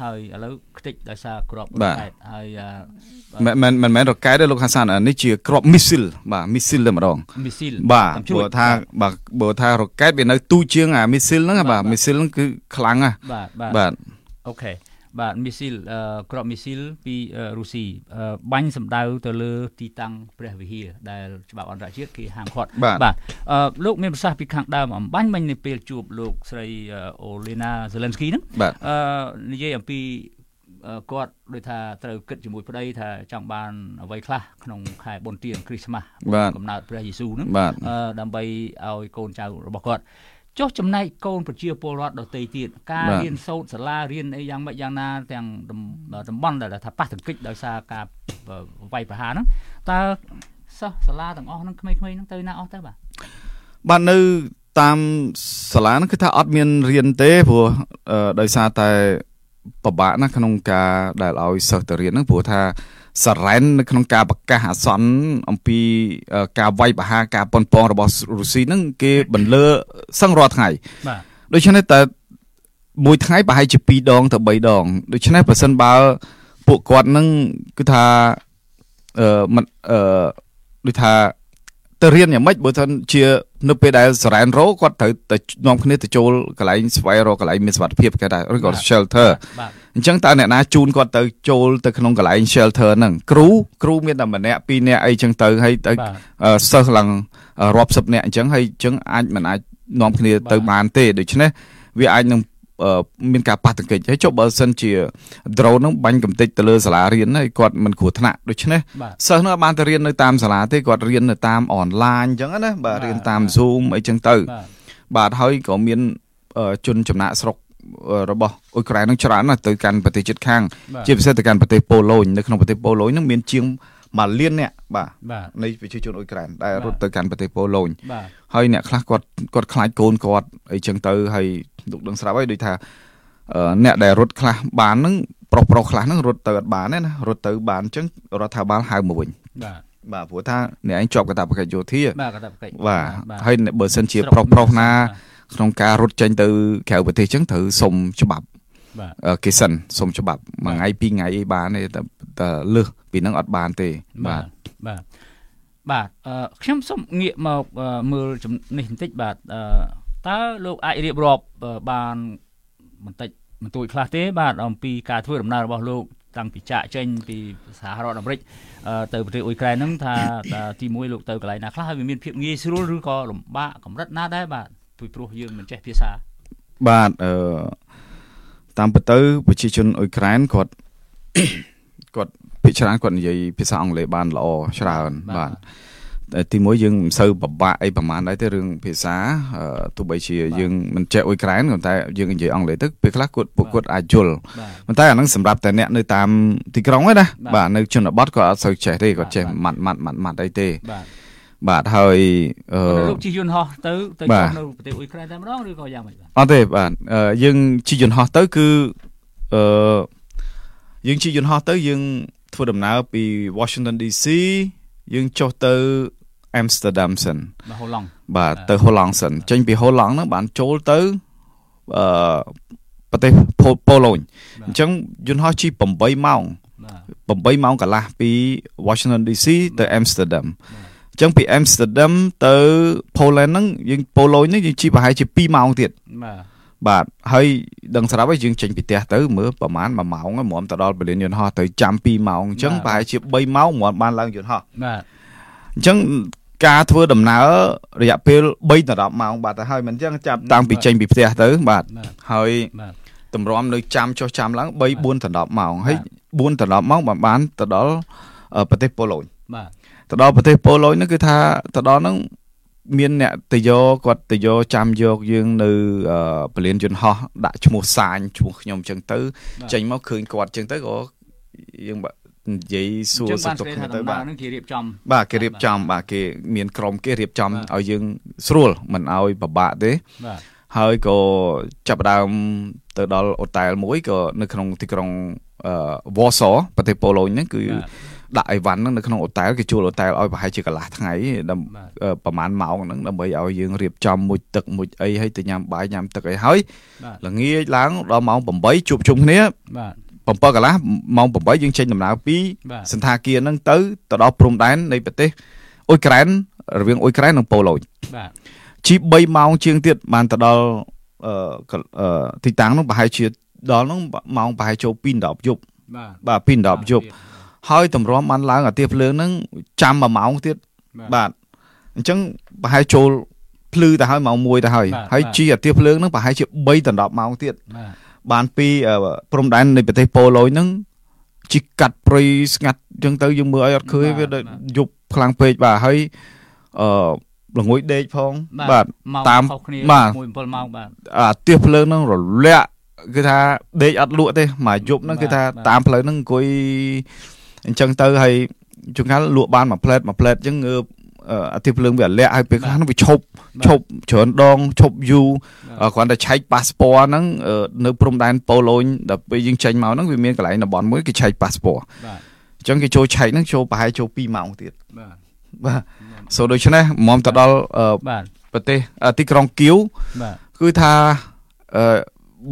ហើយឥឡូវខ្ទេចដោយសារក្របរកែតហើយ មិនមិនមិនមែនរកែតទេលោកហាសាននេះជាក្របមីស៊ីលបាទមីស៊ីលតែម្ដងមីស៊ីលបាទព្រោះថាបាទបើថារកែតវានៅទូជាងអាមីស៊ីលហ្នឹងបាទមីស៊ីលហ្នឹងគឺខ្លាំងណាស់បាទបាទអូខេបាទមីស៊ីលក្របមីស៊ីលពីរុស្ស៊ីបាញ់សម្ដៅទៅលើទីតាំងព្រះវិហារដែលច្បាប់អន្តរជាតិគេហាមឃាត់បាទលោកមានប្រសាសន៍ពីខាងដើមអំបញ្ញមិញនៅពេលជួបលោកស្រីអូលេណាហ្សេលិនស្គីហ្នឹងអឺនិយាយអំពី គាត់ដូចថាត្រូវគិតជាមួយប្តីថាចង់បានអ្វីខ្លះក្នុងខែបុណ្យទានគ្រីស្មាស់កំណើតព្រះយេស៊ូវហ្នឹងដើម្បីឲ្យកូនចៅរបស់គាត់ចុះចំណែកកូនប្រជាពលរដ្ឋដទៃទៀតការរៀនសូត្រសាលារៀនអីយ៉ាងម៉េចយ៉ាងណាទាំងតំបន់ដែលថាប៉ះទង្គិចដោយសារការវាយប្រហារហ្នឹងតើសិស្សសាលាទាំងអស់ហ្នឹងក្មេងៗហ្នឹងទៅណាអស់ទៅបាទបាទនៅតាមសាលាហ្នឹងគឺថាអត់មានរៀនទេព្រោះដោយសារតែ ពិបាកណាស់ក្នុងការដែលឲ្យសិស្សទៅរៀនហ្នឹងព្រោះថាសរ៉ែននៅក្នុងការប្រកាសអាសន្នអំពីការវាយប្រហារការប៉ុនប៉ងរបស់រុស្ស៊ីហ្នឹងគេបន្លឺសឹងរាល់ថ្ងៃបាទដូច្នេះតើមួយថ្ងៃប្រហែលជា2ដងទៅ3ដងដូច្នេះបើសិនបើពួកគាត់នឹងគឺថាអឺមិនអឺដូចថា ទៅរៀនយ៉ាងម៉េចបើមិនជានៅពេលដែលសរ៉ែនរោគាត់ត្រូវទៅនាំគ្នាទៅចូលកន្លែងស្វែងរកកន្លែងមានសុវត្ថិភាពគេដែរឬក៏ shelter អញ្ចឹងតើអ្នកណាជូនគាត់ទៅចូលទៅក្នុងកន្លែង shelter ហ្នឹងគ្រូគ្រូមានតែម្នាក់ពីរនាក់អីចឹងទៅហើយទៅសិស្សឡើងរាប់សិបនាក់អញ្ចឹងហើយអញ្ចឹងអាចមិនអាចនាំគ្នាទៅបានទេដូច្នេះវាអាចនឹង មានការប៉ះទង្គិចហើយចុះបើសិនជា drone ហ្នឹងបាញ់កំទេចទៅលើសាលារៀនហើយគាត់មិនគ្រោះថ្នាក់ដូច្នេះសិស្សហ្នឹងបានទៅរៀននៅតាមសាលាទេគាត់រៀននៅតាមអនឡាញអញ្ចឹងណាបាទរៀនតាម Zoom អីចឹងទៅ បាទហើយក៏មានជនចំណាក់ស្រុករបស់អ៊ុយក្រែននឹងច្រើនណាស់ទៅកាន់ប្រទេសជិតខាង ជាពិសេសទៅកាន់ប្រទេសប៉ូឡូញនៅក្នុងប្រទេសប៉ូឡូញនឹងមានជាង 1លានអ្នកបាទនៃប្រជាជនអ៊ុយក្រែនដែលរត់ទៅកាន់ប្រទេសប៉ូឡូញហើយអ្នកខ្លះគាត់គាត់ខ្លាចកូនគាត់អីចឹងទៅហើយលោកដឹងស្រាប់ហើយដូចថាអ្នកដែលរត់ខ្លះបានហ្នឹងប្រុសប្រុសខ្លះហ្នឹងរត់ទៅអត់បានទេណារត់ទៅបានអញ្ចឹងរដ្ឋាភិបាលហៅមកវិញបាទបាទព្រោះថាអ្នកឯងជាប់កតាបកិច្ចយោធាបាទកតាបកិច្ចបាទហើយបើសិនជាប្រុសប្រុសណាក្នុងការរត់ចេញទៅក្រៅប្រទេសអញ្ចឹងត្រូវសុំច្បាប់បាទ គេសិនសុំច្បាប់មួយថ្ងៃពីរថ្ងៃអីបានទេតែលើសពីហ្នឹងអត់បានទេបាទបាទបាទអឺខ្ញុំសូមងាកមកមើលនេះបន្តិចបាទអឺតើលោកអាចរៀបរាប់បានបន្តិចបន្ទួចខ្លះទេបាទអំពីការធ្វើដំណើររបស់លោកតាំងពីចាក់ចេញពីសហរដ្ឋអាមេរិកទៅប្រទេសអ៊ុយក្រែនហ្នឹងថាទី1លោកទៅកន្លែងណាខ្លះហើយវាមានភាពងាយស្រួលឬក៏លំបាកកម្រិតណាដែរបាទពីព្រោះយើងមិនចេះភាសាបាទអឺ តាមពិតទៅប្រជាជនអ៊ុយក្រែនគាត់គាត់ភាគច្រើនគាត់និយាយភាសាអង់គ្លេសបានល្អច្រើនបាទទីមួយយើងមិនសូវពិបាកអីប្រហែលដែរទេរឿងភាសាទោះបីជាយើងមិនចេះអ៊ុយក្រែនប៉ុន្តែយើងនិយាយអង់គ្លេសទៅពេលខ្លះគាត់ពួកគាត់អាចយល់ប៉ុន្តែអាហ្នឹងសម្រាប់តែអ្នកនៅតាមទីក្រុងឯណាបាទនៅជនបទគាត់អត់សូវចេះទេគាត់ចេះម៉ាត់ម៉ាត់ម៉ាត់ម៉ាត់អីទេបាទ បាទហើយអឺលោកជិះយន្តហោះទៅទៅចុះនៅប្រទេសអ៊ុយក្រែនតែម្ដងឬក៏យ៉ាងម៉េចបាទអត់ទេបាទយើងជិះយន្តហោះទៅគឺអឺយើងជិះយន្តហោះទៅយើងធ្វើដំណើរពី Washington DC យើងចុះទៅ Amsterdam សិនបាទហូឡង់បាទទៅហូឡង់សិនចេញពីហូឡង់ហ្នឹងបានចូលទៅអឺប្រទេសប៉ូឡូញអញ្ចឹងយន្តហោះជិះ8ម៉ោង8ម៉ោងកន្លះពី Washington DC ទៅ Amsterdam អញ្ចឹងពី Amsterdam ទៅ Poland ហ្នឹងយើងប៉ូឡូញហ្នឹងយើងជិះប្រហែលជា2ម៉ោងទៀតបាទបាទហើយដឹងស្រាប់ហើយយើងចេញពីផ្ទះទៅមើលប្រហែល1ម៉ោងហ្មងទៅដល់ពលានយន្តហោះទៅចាំ2ម៉ោងអញ្ចឹងប្រហែលជា3ម៉ោងហ្មងបានឡើងយន្តហោះបាទអញ្ចឹងការធ្វើដំណើររយៈពេល3ដល់10ម៉ោងបាទទៅហើយមិនអញ្ចឹងចាប់តាំងពីចេញពីផ្ទះទៅបាទហើយតម្រាំនៅចាំចុះចាំឡើង3 4ដល់10ម៉ោងហើយ4ដល់10ម៉ោងបានបានទៅដល់ប្រទេសប៉ូឡូញបាទ ទៅដល់ប្រទេសប៉ូឡូញហ្នឹងគឺថាទៅដល់ហ្នឹងមានអ្នកទៅយកគាត់ទៅយកចាំយកយើងនៅពលានយន្តហោះដាក់ឈ្មោះសាញឈ្មោះខ្ញុំអញ្ចឹងទៅចេញមកឃើញគាត់អញ្ចឹងទៅក៏យើងនិយាយសួរសុខទុក្ខគ្នាទៅបាទគេរៀបចំបាទគេរៀបចំបាទគេមានក្រុមគេរៀបចំឲ្យយើងស្រួលមិនឲ្យពិបាកទេបាទហើយក៏ចាប់ដើមទៅដល់អូតែលមួយក៏នៅក្នុងទីក្រុងវ៉ាសប្រទេសប៉ូឡូញហ្នឹងគឺ ដាក់អីវ៉ាន់ហ្នឹងនៅក្នុងអូតែលគេជួលអូតែលឲ្យប្រហែលជាកន្លះថ្ងៃប្រហែលម៉ោងហ្នឹងដើម្បីឲ្យយើងរៀបចំមួយទឹកមួយអីឲ្យទៅញ៉ាំបាយញ៉ាំទឹកអីហើយល្ងាចឡើងដល់ម៉ោង8ជួបជុំគ្នាបាទ7កន្លះម៉ោង8យើងចេញដំណើរពីសន្តាគារហ្នឹងទៅទៅដល់ព្រំដែននៃប្រទេសអ៊ុយក្រែនរវាងអ៊ុយក្រែននិងប៉ូឡូញបាទជី3ម៉ោងជាងទៀតបានទៅដល់អឺទីតាំងនោះប្រហែលជាដល់នោះម៉ោងប្រហែលចូល2 10យប់បាទបាទ2 10យប់ ហើយតម្រាំបានឡើងអាទៀភ្លើងហ្នឹងចាំ1ម៉ោងទៀតបាទអញ្ចឹងប្រហែលចូលភ្លឺទៅហើយម៉ោង1ទៅហើយហើយជីអាទៀភ្លើងហ្នឹងប្រហែលជា3ដល់10ម៉ោងទៀតបានពីព្រំដែននៃប្រទេសប៉ូឡូញហ្នឹងជីកាត់ព្រៃស្ងាត់អញ្ចឹងទៅយើងមើលឲ្យអត់ឃើញវាយប់ខ្លាំងពេកបាទហើយអឺល្ងួយដេកផងបាទតាមបាទ1 7ម៉ោងបាទអាទៀសភ្លើងហ្នឹងរលាក់គឺថាដេកអត់លក់ទេមួយយប់ហ្នឹងគឺថាតាមផ្លូវហ្នឹងអង្គុយ អញ្ចឹងទៅហើយជួនកាលលក់បានមួយផ្លែតមួយផ្លែតអញ្ចឹងងើបអាទីភ្លើងវាលាក់ហើយពេលខ្លះវាឈប់ឈប់ច្រើនដងឈប់យូរគ្រាន់តែឆែកប៉ាសពតហ្នឹងនៅព្រំដែនប៉ូឡូញដល់ពេលយើងចេញមកហ្នឹងវាមានកន្លែងតំបន់មួយគេឆែកប៉ាសពតអញ្ចឹងគេចូលឆែកហ្នឹងចូលប្រហែលចូល2ម៉ោងទៀតបាទបាទសូដូច្នេះមុំទៅដល់បាទប្រទេសទីក្រុងគៀវបាទគឺថាអឺ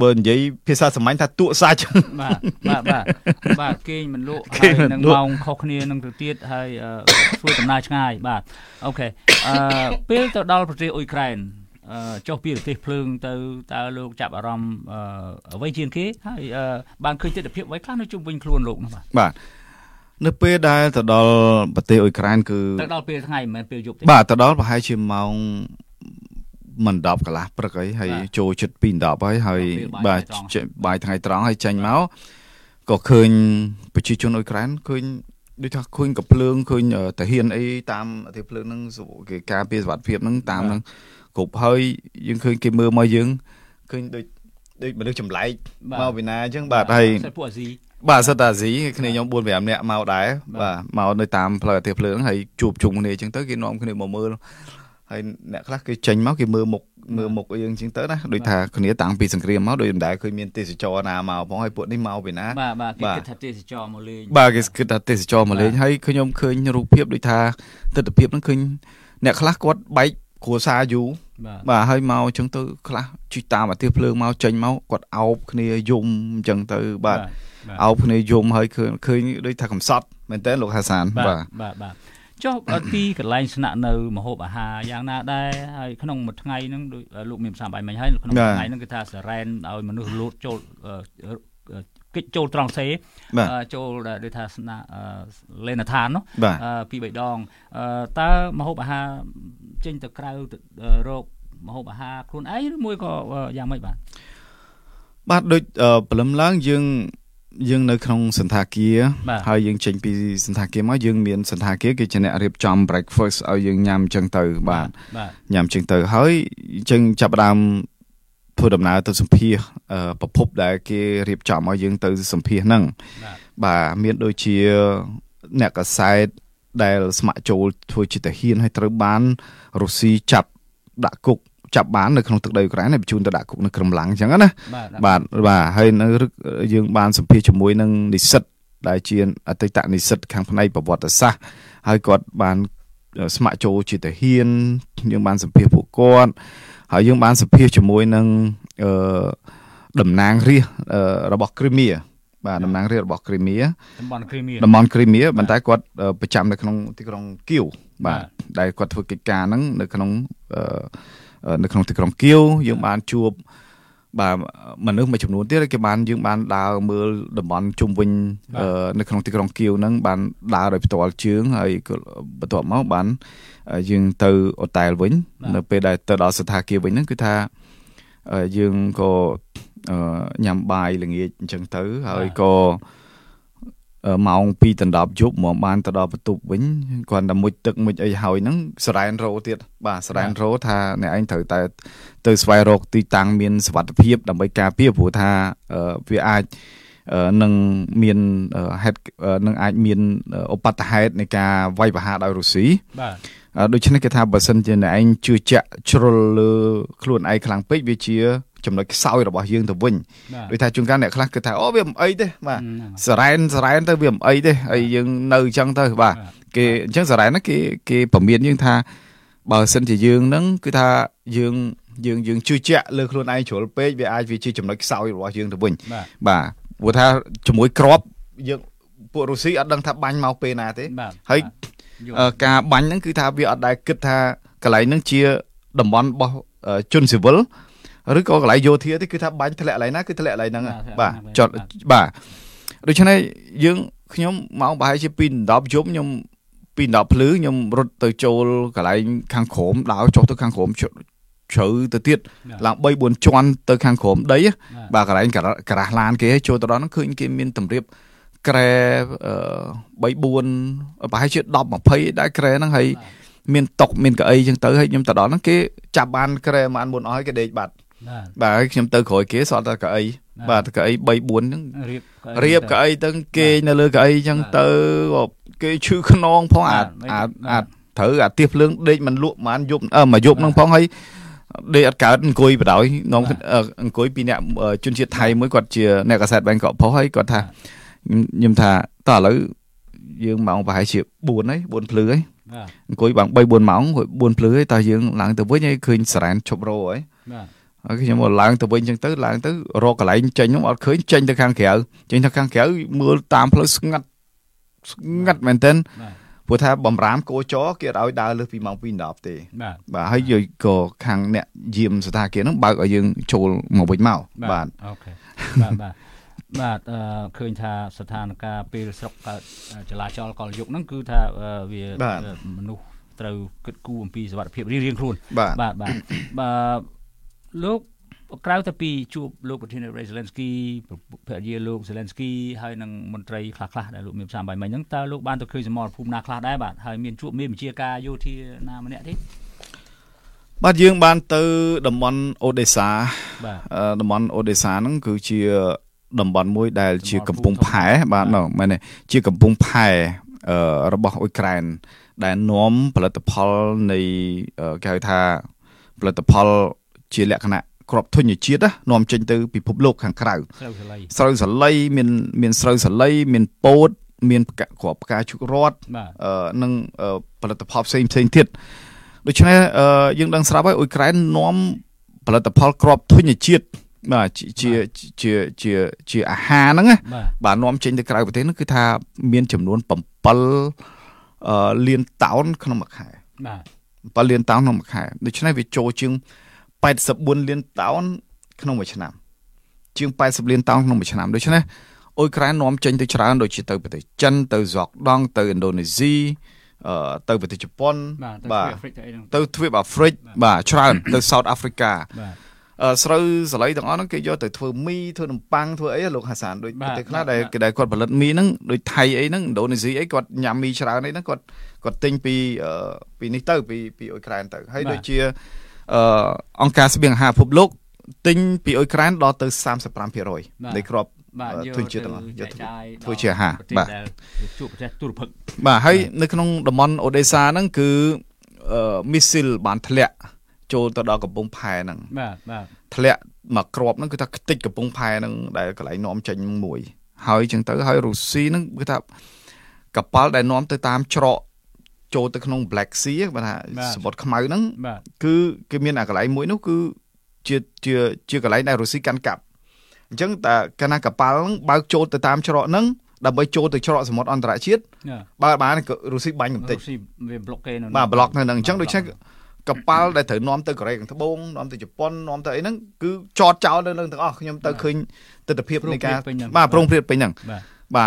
បើនិយាយភាសាសាមញ្ញថាទក់សាច់បាទបាទបាទបាទគេងមិនលក់ហើយនឹងម៉ោងខុសគ្នានឹងទៅទៀតហើយធ្វើដំណើរឆ្ងាយបាទអូខេអឺពេលទៅដល់ប្រទេសអ៊ុយក្រែនចុះពីប្រទេសភ្លើងទៅតើលោកចាប់អារម្មណ៍អ្វីជាងគេហើយបានឃើញទស្សនវិជ្ជាអ្វីខ្លះនៅជុំវិញខ្លួនលោកនោះបាទបាទនៅពេលដែលទៅដល់ប្រទេសអ៊ុយក្រែនគឺទៅដល់ពេលថ្ងៃមិនមែនពេលយប់ទេបាទទៅដល់ប្រហែលជាម៉ោង មិន10កន្លះព្រឹកអីហើយចូលចិត្ត2 10ហើយហើយបាទបាយថ្ងៃត្រង់ហើយចេញមកក៏ឃើញប្រជាជនអ៊ុយក្រែនឃើញដូចថាឃើញកភ្លើងឃើញតាហ៊ានអីតាមទីភ្លើងហ្នឹងគេការពារសុវត្ថិភាពហ្នឹងតាមហ្នឹងគ្រប់ហើយយើងឃើញគេមើលមកយើងឃើញដូចដូចមនុស្សចម្លែកមកពីណាអញ្ចឹងបាទហើយពួកអាស៊ីបាទសិតតាស៊ីគ្នាខ្ញុំ4 5នាក់មកដែរបាទមកនៅតាមផ្លូវអាទិភ្លើងហើយជួបជុំគ្នាអញ្ចឹងទៅគេនាំគ្នាមកមើល ហើយអ្នកខ្លះគេចេញមកគេមើលមុខមើលមុខអីអញ្ចឹងទៅណាដូចថាគ្នាតាំងពីសង្គ្រាមមកដូចមិនដែលឃើញមានទេសចរណាមកផងហើយពួកនេះមកពីណាបាទបាទគេគិតថាទេសចរមកលេងបាទគេគិតថាទេសចរមកលេងហើយខ្ញុំឃើញរូបភាពដូចថាទស្សនវិជ្ជាហ្នឹងឃើញអ្នកខ្លះគាត់បែកគ្រួសារយូរបាទហើយមកអញ្ចឹងទៅខ្លះជីតាមអាទិភ្លើងមកចេញមកគាត់អោបគ្នាយំអញ្ចឹងទៅបាទអោបគ្នាយំហើយឃើញឃើញដូចថាកំសត់មែនតើលោកហាសានបាទបាទបាទ ចុះទីកន្លែងស្នាក់នៅមហូបអាហារយ៉ាងណាដែរហើយក្នុងមួយថ្ងៃហ្នឹងដូចលោកមានប្រសាសន៍បាយមិញហើយក្នុងមួយថ្ងៃហ្នឹងគឺថាសរ៉ែនឲ្យមនុស្សលូតចូលកិច្ចចូលត្រង់សេចូលដូចថាស្នាក់លេនឋាននោះពីរបីដងតើមហូបអាហារចេញទៅក្រៅរោគមហូបអាហារខ្លួនឯងឬមួយក៏យ៉ាងម៉េចបាទបាទដូចព្រលឹមឡើងយើង យើងនៅក្នុងសន្តាគារហើយយើងចេញពីសន្តាគារមកយើងមានសន្តាគារគេជាអ្នករៀបចំ breakfast ឲ្យយើងញ៉ាំអញ្ចឹងទៅបាទញ៉ាំអញ្ចឹងទៅហើយអញ្ចឹងចាប់ដើមធ្វើដំណើរទៅសម្ភាសប្រភពដែលគេរៀបចំឲ្យយើងទៅសម្ភាសហ្នឹងបាទមានដូចជាអ្នកកសែតដែលស្ម័គ្រចូលធ្វើជាទាហានហើយត្រូវបានរុស្ស៊ីចាប់ដាក់គុក ចាប់បាននៅក្នុងទឹកដីអ៊ុក្រែនហើយបញ្ជូនទៅដាក់គុកនៅក្រំឡាំងអញ្ចឹងណាបាទបាទហើយនៅយើងបានសម្ភាសជាមួយនឹងនិស្សិតដែលជាអតីតនិស្សិតខាងផ្នែកប្រវត្តិសាស្ត្រហើយគាត់បានស្ម័គ្រចូលជាទាហានយើងបានសម្ភាសពួកគាត់ហើយយើងបានសម្ភាសជាមួយនឹងអឺតំណាងរាស្ត្ររបស់គ្រីមៀបាទតំណាងរាស្ត្ររបស់គ្រីមៀតំបន់គ្រីមៀតំបន់គ្រីមៀប៉ុន្តែគាត់ប្រចាំនៅក្នុងទីក្រុងគៀវបាទដែលគាត់ធ្វើកិច្ចការហ្នឹងនៅក្នុងអឺ នៅក្នុងទីក្រុងគៀវយើងបានជួបបាទមនុស្សមួយចំនួនទៀតគេបានយើងបានដើរមើលតំបន់ជុំវិញនៅក្នុងទីក្រុងគៀវហ្នឹងបានដើរដោយផ្ទាល់ជើងហើយបន្ទាប់មកបានយើងទៅអូតែលវិញនៅពេលដែលទៅដល់ស្ថានភាពវិញហ្នឹងគឺថាយើងក៏ញ៉ាំបាយល្ងាចអញ្ចឹងទៅហើយក៏ ម៉ោង2ដណ្ដប់យប់មកបានទៅដល់បន្ទប់វិញគាត់តែមុជទឹកមុជអីហើយហ្នឹងសរ៉ែនរោទៀតបាទសរ៉ែនរោថាអ្នកឯងត្រូវតែទៅស្វែងរកទីតាំងមានសុវត្ថិភាពដើម្បីការពារព្រោះថាវាអាចនឹងមានហេតុនឹងអាចមានឧបតហេតុនៃការវាយប្រហារដោយរុស្ស៊ីបាទដូច្នេះគេថាបើសិនជាអ្នកឯងជឿជាក់ជ្រុលលើខ្លួនឯងខ្លាំងពេកវាជា ចំណុចខ្សោយរបស់យើងទៅវិញដូចថាជួនកាលអ្នកខ្លះគិតថាអូវាមិនអីទេបាទសរ៉ែនសរ៉ែនទៅវាមិនអីទេហើយយើងនៅអញ្ចឹងទៅបាទគេអញ្ចឹងសរ៉ែនហ្នឹងគេគេពមៀនយើងថាបើសិនជាយើងហ្នឹងគឺថាយើងយើងយើងជឿជាក់លើខ្លួនឯងជ្រុលពេកវាអាចវាជាចំណុចខ្សោយរបស់យើងទៅវិញបាទព្រោះថាជាមួយក្របយើងពួករុស្ស៊ីអត់ដឹងថាបាញ់មកពេលណាទេហើយការបាញ់ហ្នឹងគឺថាវាអត់ដែលគិតថាកន្លែងហ្នឹងជាតំបន់របស់ជនស៊ីវិល ឬក៏កន្លែងយោធាទេគឺថាបាញ់ធ្លាក់កន្លែងណាគឺធ្លាក់កន្លែងហ្នឹងបាទចត់បាទដូច្នេះយើងខ្ញុំម៉ោងប្រហែលជា2:10យប់ខ្ញុំ2:10ភ្លឺខ្ញុំរត់ទៅចូលកន្លែងខាងក្រោមដើរចុះទៅខាងក្រោមជ្រៅទៅទៀតឡើង3 4ជាន់ទៅខាងក្រោមដីបាទកន្លែងការ៉ាស់ឡានគេចូលទៅដល់ហ្នឹងឃើញគេមានតម្រៀបក្រែ3 4ប្រហែលជា10 20ដែរក្រែហ្នឹងហើយមានតុកមានកៅអីចឹងទៅហើយខ្ញុំទៅដល់ហ្នឹងគេចាប់បានក្រែបានមុនអស់ហើយគេដេកបាត់ បាទហើយខ្ញុំទៅក្រោយគេសល់តែកៅអីបាទកៅអី3 4ហ្នឹងរៀបរៀបកៅអីទៅគេនៅលើកៅអីចឹងទៅគេឈឺខ្នងផងអាអាត្រូវអាទៀសភ្លើងដេកមិនលក់ប្រហែលយប់អឺមួយយប់ហ្នឹងផងហើយដេកអត់កើតអង្គុយបដ ாய் នងអង្គុយពីអ្នកជនជាតិថៃមួយគាត់ជាអ្នកកសែតបែងកក់ផុសហើយគាត់ថាខ្ញុំថាតើឥឡូវយើងម៉ោងប្រហែលជា4ហើយ4ភ្លឺហើយអង្គុយបាន3 4ម៉ោង4ភ្លឺហើយតើយើងឡើងទៅវិញហើយឃើញសារ៉ែនឈប់រោហើយបាទ ហើយខ្ញុំក៏ឡើងទៅវិញអញ្ចឹងទៅឡើងទៅរកកន្លែងចេញខ្ញុំអត់ឃើញចេញទៅខាងក្រៅចេញទៅខាងក្រៅមើលតាមផ្លូវស្ងាត់ស្ងាត់មែនទែនព្រោះថាបំរាមកោចគេឲ្យដើរលើសពីម៉ោង2:10ទេបាទបាទហើយយើងក៏ខាងអ្នកយាមស្ថានភាពហ្នឹងបើកឲ្យយើងចូលមកវិញមកបាទអូខេបាទបាទបាទឃើញថាស្ថានភាពពេលស្រុកកើតចលាចលកលយុគហ្នឹងគឺថាវាមនុស្សត្រូវគិតគូរអំពីសុវត្ថិភាពរៀងៗខ្លួនបាទបាទបាទ លោកក្រៅទៅពីជួបលោកប្រធានាធិបតី Zelensky ភរិយាលោក Zelensky ហើយនឹងមន្ត្រីខ្លះៗដែលលោកមានផ្សាយបាយមិញហ្នឹងតើលោកបានទៅឃើញសមរភូមិណាខ្លះដែរបាទហើយមានជួបមានវិជាការយោធាណាម្នាក់ទេបាទយើងបានទៅតំបន់អូដេសាបាទតំបន់អូដេសាហ្នឹងគឺជាតំបន់មួយដែលជាកំពង់ផែបាទមែនទេជាកំពង់ផែរបស់អ៊ុយក្រែន ដែលនាំផលិតផលនៃគេហៅថាផលិតផល ជាលក្ខណៈក្របធញ្ញជាតិណានាំចេញទៅពិភពលោកខាងក្រៅស្រូវសាលីមានមានស្រូវសាលីមានពោតមានក្របផ្កាជុករត់និងផលិតផលផ្សេងផ្សេងទៀតដូច្នេះយើងដឹងស្រាប់ហើយអ៊ុយក្រែននាំផលិតផលក្របធញ្ញជាតិបាទជាជាជាជាអាហារហ្នឹងណាបាទនាំចេញទៅក្រៅប្រទេសហ្នឹងគឺថាមានចំនួន7អឺលានតោនក្នុងមួយខែបាទ7លានតោនក្នុងមួយខែដូច្នេះវាចូលជាង 84លានតោនក្នុងមួយឆ្នាំ ជាង80លានតោនក្នុងមួយឆ្នាំដូច្នេះអ៊ុយក្រែននាំចេញទៅច្រើនដូចជាទៅប្រទេសចិនទៅហ្សកដង់ទៅឥណ្ឌូនេស៊ីអឺទៅប្រទេសជប៉ុនបាទទៅទ្វីបអាហ្វ្រិកបាទច្រើនទៅ South Africa បាទស្រូវសាលីទាំងអស់ហ្នឹងគេយកទៅធ្វើមីធ្វើនំប៉័ងធ្វើអីលោកហាសានដូចប្រទេសខ្លះដែលគេដែលគាត់ផលិតមីហ្នឹងដូចថៃអីហ្នឹងឥណ្ឌូនេស៊ីអីគាត់ញ៉ាំមីច្រើនអីហ្នឹងគាត់គាត់ទិញពីពីនេះទៅពីពីអ៊ុយក្រែនទៅហើយដូចជា អង្គការស្បៀងអាហារពិភពលោកទិញពីអ៊ុយក្រែនដល់ទៅ35%នៃគ្រាប់ធ្វើជាទាំងអស់យកធ្វើជាអាហារបាទជួបប្រទេសទូរភឹកបាទហើយនៅក្នុងតំបន់អូដេសាហ្នឹងគឺមីស៊ីលបានធ្លាក់ចូលទៅដល់កំពង់ផែហ្នឹងបាទបាទធ្លាក់មកក្របហ្នឹងគឺថាខ្ទេចកំពង់ផែហ្នឹងដែលកន្លែងនាំចេញមួយ ហើយចឹងទៅហើយរុស្ស៊ីហ្នឹងគឺថាកប៉ាល់ដែលនាំទៅតាមច្រក ចូលទៅក្នុង Black Sea បាទថាសមុទ្រខ្មៅហ្នឹងគឺគេមានអាកន្លែងមួយនោះគឺជាជាជាកន្លែងដែលរុស្ស៊ីកាន់កាប់អញ្ចឹងតែកាលណាកប៉ាល់ហ្នឹងបើកចូលទៅតាមច្រកហ្នឹងដើម្បីចូលទៅច្រកសមុទ្រអន្តរជាតិបើបានរុស្ស៊ីបាញ់កំទេចរុស្ស៊ីវាប្លុកគេនៅបាទប្លុកនៅហ្នឹងអញ្ចឹងដូច្នេះកកប៉ាល់ដែលត្រូវនាំទៅកូរ៉េខាងត្បូងនាំទៅជប៉ុននាំទៅអីហ្នឹងគឺចតចោលនៅនឹងទាំងអស់ខ្ញុំទៅឃើញទស្សនវិជ្ជានៃការបាទប្រងព្រាតពេញហ្នឹងបាទ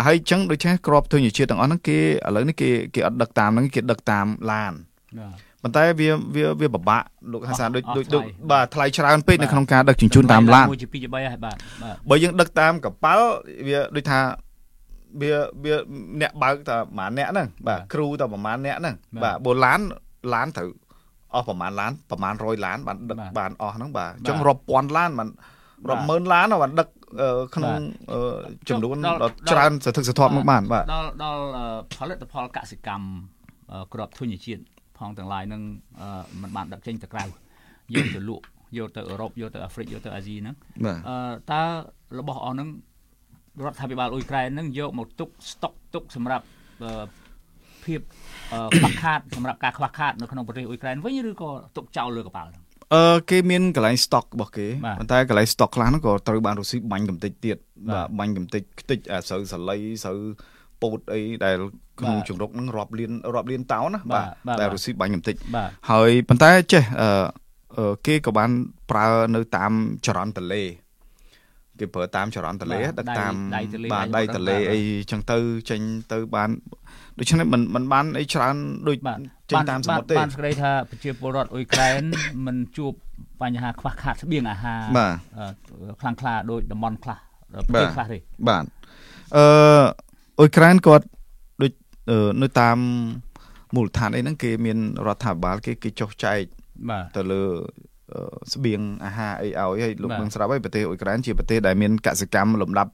ហើយអញ្ចឹងដូចជាក្របធញ្ញជាតិទាំងអស់ហ្នឹងគេឥឡូវនេះគេគេអត់ដឹកតាមហ្នឹងគេដឹកតាមឡានបាទប៉ុន្តែវាវាវាពិបាកលោកហាសានដូចដូចបាទថ្លៃច្រើនពេកនៅក្នុងការដឹកជញ្ជូនតាមឡាន1 2 3ហើយបាទបើយើងដឹកតាមកប៉ាល់វាដូចថាវាវាអ្នកបើកតែប្រហែលអ្នកហ្នឹងបាទគ្រូតែប្រហែលអ្នកហ្នឹងបាទបូឡានឡានត្រូវអស់ប្រហែលឡានប្រហែល100ឡានបានដឹកបានអស់ហ្នឹងបាទអញ្ចឹងរាប់ពាន់ឡានបានរាប់ម៉ឺនឡានបានដឹក ក្នុងចំនួនដ៏ច្រើនសន្ធឹកសន្ធាប់មកបានបាទដល់ដល់ផលិតផលកសិកម្មក្របធញ្ញជាតិផងទាំងឡាយនឹងมันបានដឹកចេញទៅក្រៅយកទៅលក់យកទៅអឺរ៉ុបយកទៅអាហ្វ្រិកយកទៅអាស៊ីហ្នឹងតើរបស់អស់ហ្នឹងរដ្ឋាភិបាលអ៊ុយក្រែននឹងយកមកទុកស្តុកទុកសម្រាប់ភាពខ្វះខាតសម្រាប់ការខ្វះខាតនៅក្នុងប្រទេសអ៊ុយក្រែនវិញឬក៏ទុកចោលលើកប៉ាល់ អឺគេមានកន្លែង stock របស់គេប៉ុន្តែកន្លែង stock ខ្លះហ្នឹងក៏ត្រូវបានរុស្ស៊ីបាញ់កំតិចទៀតបាទបាញ់កំតិចខ្ទេចអាស្រូវសាលីស្រូវពោតអីដែលក្នុងជំរុកហ្នឹងរាប់លានរាប់លានតោនណាបាទដែលរុស្ស៊ីបាញ់កំតិចហើយប៉ុន្តែចេះអឺគេក៏បានប្រើនៅតាមចរន្តទលេ គេប្រើតាមចរន្តទលេដឹកតាមបាទដៃទលេអីចឹងទៅចេញទៅបានដូច្នេះមិនមិនបានអីច្រើនដូចចេញតាមសមុទ្រទេបានស្គាល់ថាប្រជាពលរដ្ឋអ៊ុយក្រែនមិនជួបបញ្ហាខ្វះខាតស្បៀងអាហារខ្លាំងខ្លាដោយតំបន់ខ្លះប្រទេសខ្លះទេបាទអឺអ៊ុយក្រែនគាត់ដូចនៅតាមមូលដ្ឋានអីហ្នឹងគេមានរដ្ឋាភិបាលគេគេចុះចែកបាទទៅលើ ស្បៀងអាហារអីឲ្យហើយលោកនឹងស្រាប់ហើយប្រទេសអ៊ុយក្រែនជាប្រទេសដែលមានកសិកម្មលំដាប់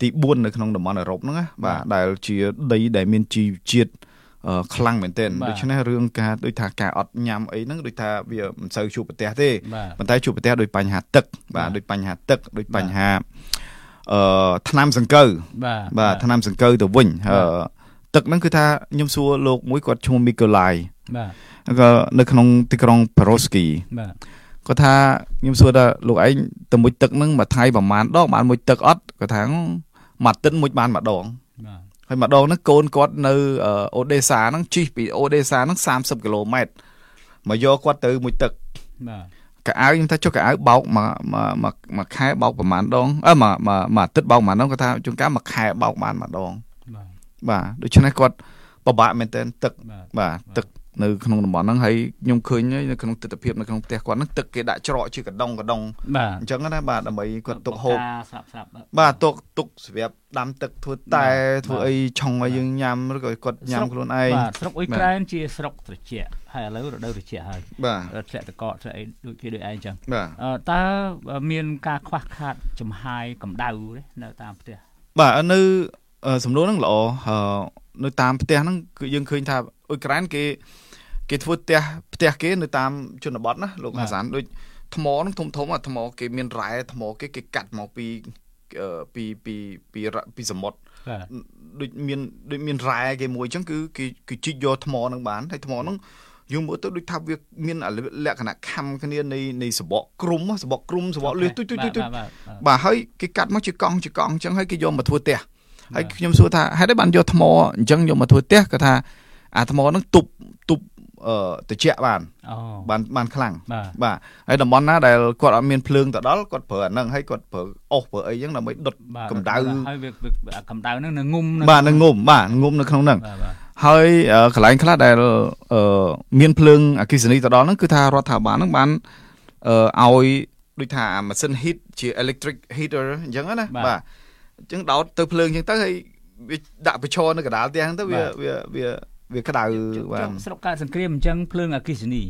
ទី4នៅក្នុងតំបន់អឺរ៉ុបហ្នឹងណាបាទដែលជាដីដែលមានជីវជាតិខ្លាំងមែនទែនដូច្នេះរឿងការដូចថាការអត់ញ៉ាំអីហ្នឹងដូចថាវាមិនសូវជួបប្រទះទេប៉ុន្តែជួបប្រទះដោយបញ្ហាទឹកបាទដោយបញ្ហាទឹកដោយបញ្ហាអឺថ្នាំសង្កូវបាទបាទថ្នាំសង្កូវទៅវិញអឺទឹកហ្នឹងគឺថាខ្ញុំសួរលោកមួយគាត់ឈ្មោះមីកូឡាយបាទក៏នៅក្នុងទីក្រុងប៉ារ៉ូស្គីបាទ គាត់ថាខ្ញុំសួរថាលោកឯងទៅមុជទឹកហ្នឹងមួយថ្ងៃប្រហែលដងបានមុជទឹកអត់គាត់ថាមួយអាទិត្យមុជបានម្ដងបាទហើយម្ដងហ្នឹងកូនគាត់នៅអូដេសាហ្នឹងជិះពីអូដេសាហ្នឹង30គីឡូម៉ែត្រមកយកគាត់ទៅមុជទឹកបាទកៅអៅខ្ញុំថាចុះកៅអៅបោកមួយមួយមួយខែបោកប្រហែលដងអឺមួយមួយអាទិត្យបោកប្រហែលដងគាត់ថាជួនកាលមួយខែបោកបានម្ដងបាទបាទដូច្នេះគាត់ពិបាកមែនទែនទឹកបាទទឹក នៅក្នុងតំបន់ហ្នឹងហើយខ្ញុំឃើញនៅក្នុងទស្សនវិជ្ជានៅក្នុងផ្ទះគាត់ហ្នឹងទឹកគេដាក់ច្រកជាកដុងកដុងអញ្ចឹងណាបាទដើម្បីគាត់ទុកហូបបាទទុកទុកសម្រាប់ដាំទឹកធ្វើតែធ្វើអីឆុងឲ្យយើងញ៉ាំឬក៏គាត់ញ៉ាំខ្លួនឯងបាទស្រុកអ៊ុយក្រែនជាស្រុកត្រជាក់ហើយឥឡូវរដូវត្រជាក់ហើយបាទធ្លាក់តកកធ្លាក់អីដូចគេដូចឯងអញ្ចឹងតើមានការខ្វះខាតចំហាយកម្ដៅនៅតាមផ្ទះបាទនៅសំណួរហ្នឹងល្អនៅតាមផ្ទះហ្នឹងគឺយើងឃើញថាអ៊ុយក្រែនគេ គេធ្វើផ្ទះផ្ទះគេនៅតាមជនបទណាលោកហាសានដូចថ្មហ្នឹងធំធំអាថ្មគេមានរ៉ែថ្មគេគេកាត់មកពីពីពីពីពីសមុទ្រដូចមានដូចមានរ៉ែគេមួយអញ្ចឹងគឺគេគេជីកយកថ្មហ្នឹងបានហើយថ្មហ្នឹងយើងមើលទៅដូចថាវាមានលក្ខណៈខំគ្នានៃនៃសបកគ្រុំសបកគ្រុំសបកលឿទុយទុយទុយបាទហើយគេកាត់មកជាកង់ជាកង់អញ្ចឹងហើយគេយកមកធ្វើផ្ទះហើយខ្ញុំសួរថាហេតុអីបានយកថ្មអញ្ចឹងយកមកធ្វើផ្ទះគាត់ថាអាថ្មហ្នឹងទប់ទប់ អឺត្រជាក់បានបានបានខ្លាំងបាទហើយតំបន់ណាដែលគាត់អត់មានភ្លើងទៅដល់គាត់ប្រើអាហ្នឹងហើយគាត់ប្រើអុសប្រើអីចឹងដើម្បីដុតកម្ដៅហើយវាកម្ដៅហ្នឹងនៅងុំបាទនៅងុំបាទងុំនៅក្នុងហ្នឹងហើយកន្លែងខ្លះដែលអឺមានភ្លើងអគ្គិសនីទៅដល់ហ្នឹងគឺថារដ្ឋាភិបាលហ្នឹងបានអឺឲ្យដូចថាម៉ាស៊ីន heat ជា electric heater អញ្ចឹងណាបាទអញ្ចឹងដោតទៅភ្លើងអញ្ចឹងទៅហើយវាដាក់ប្រឈរនៅកណ្ដាលផ្ទះហ្នឹងទៅវាវាវា វាក្តៅបាទស្រុកកើតសង្គ្រាមអញ្ចឹងភ្លើងអគិសនី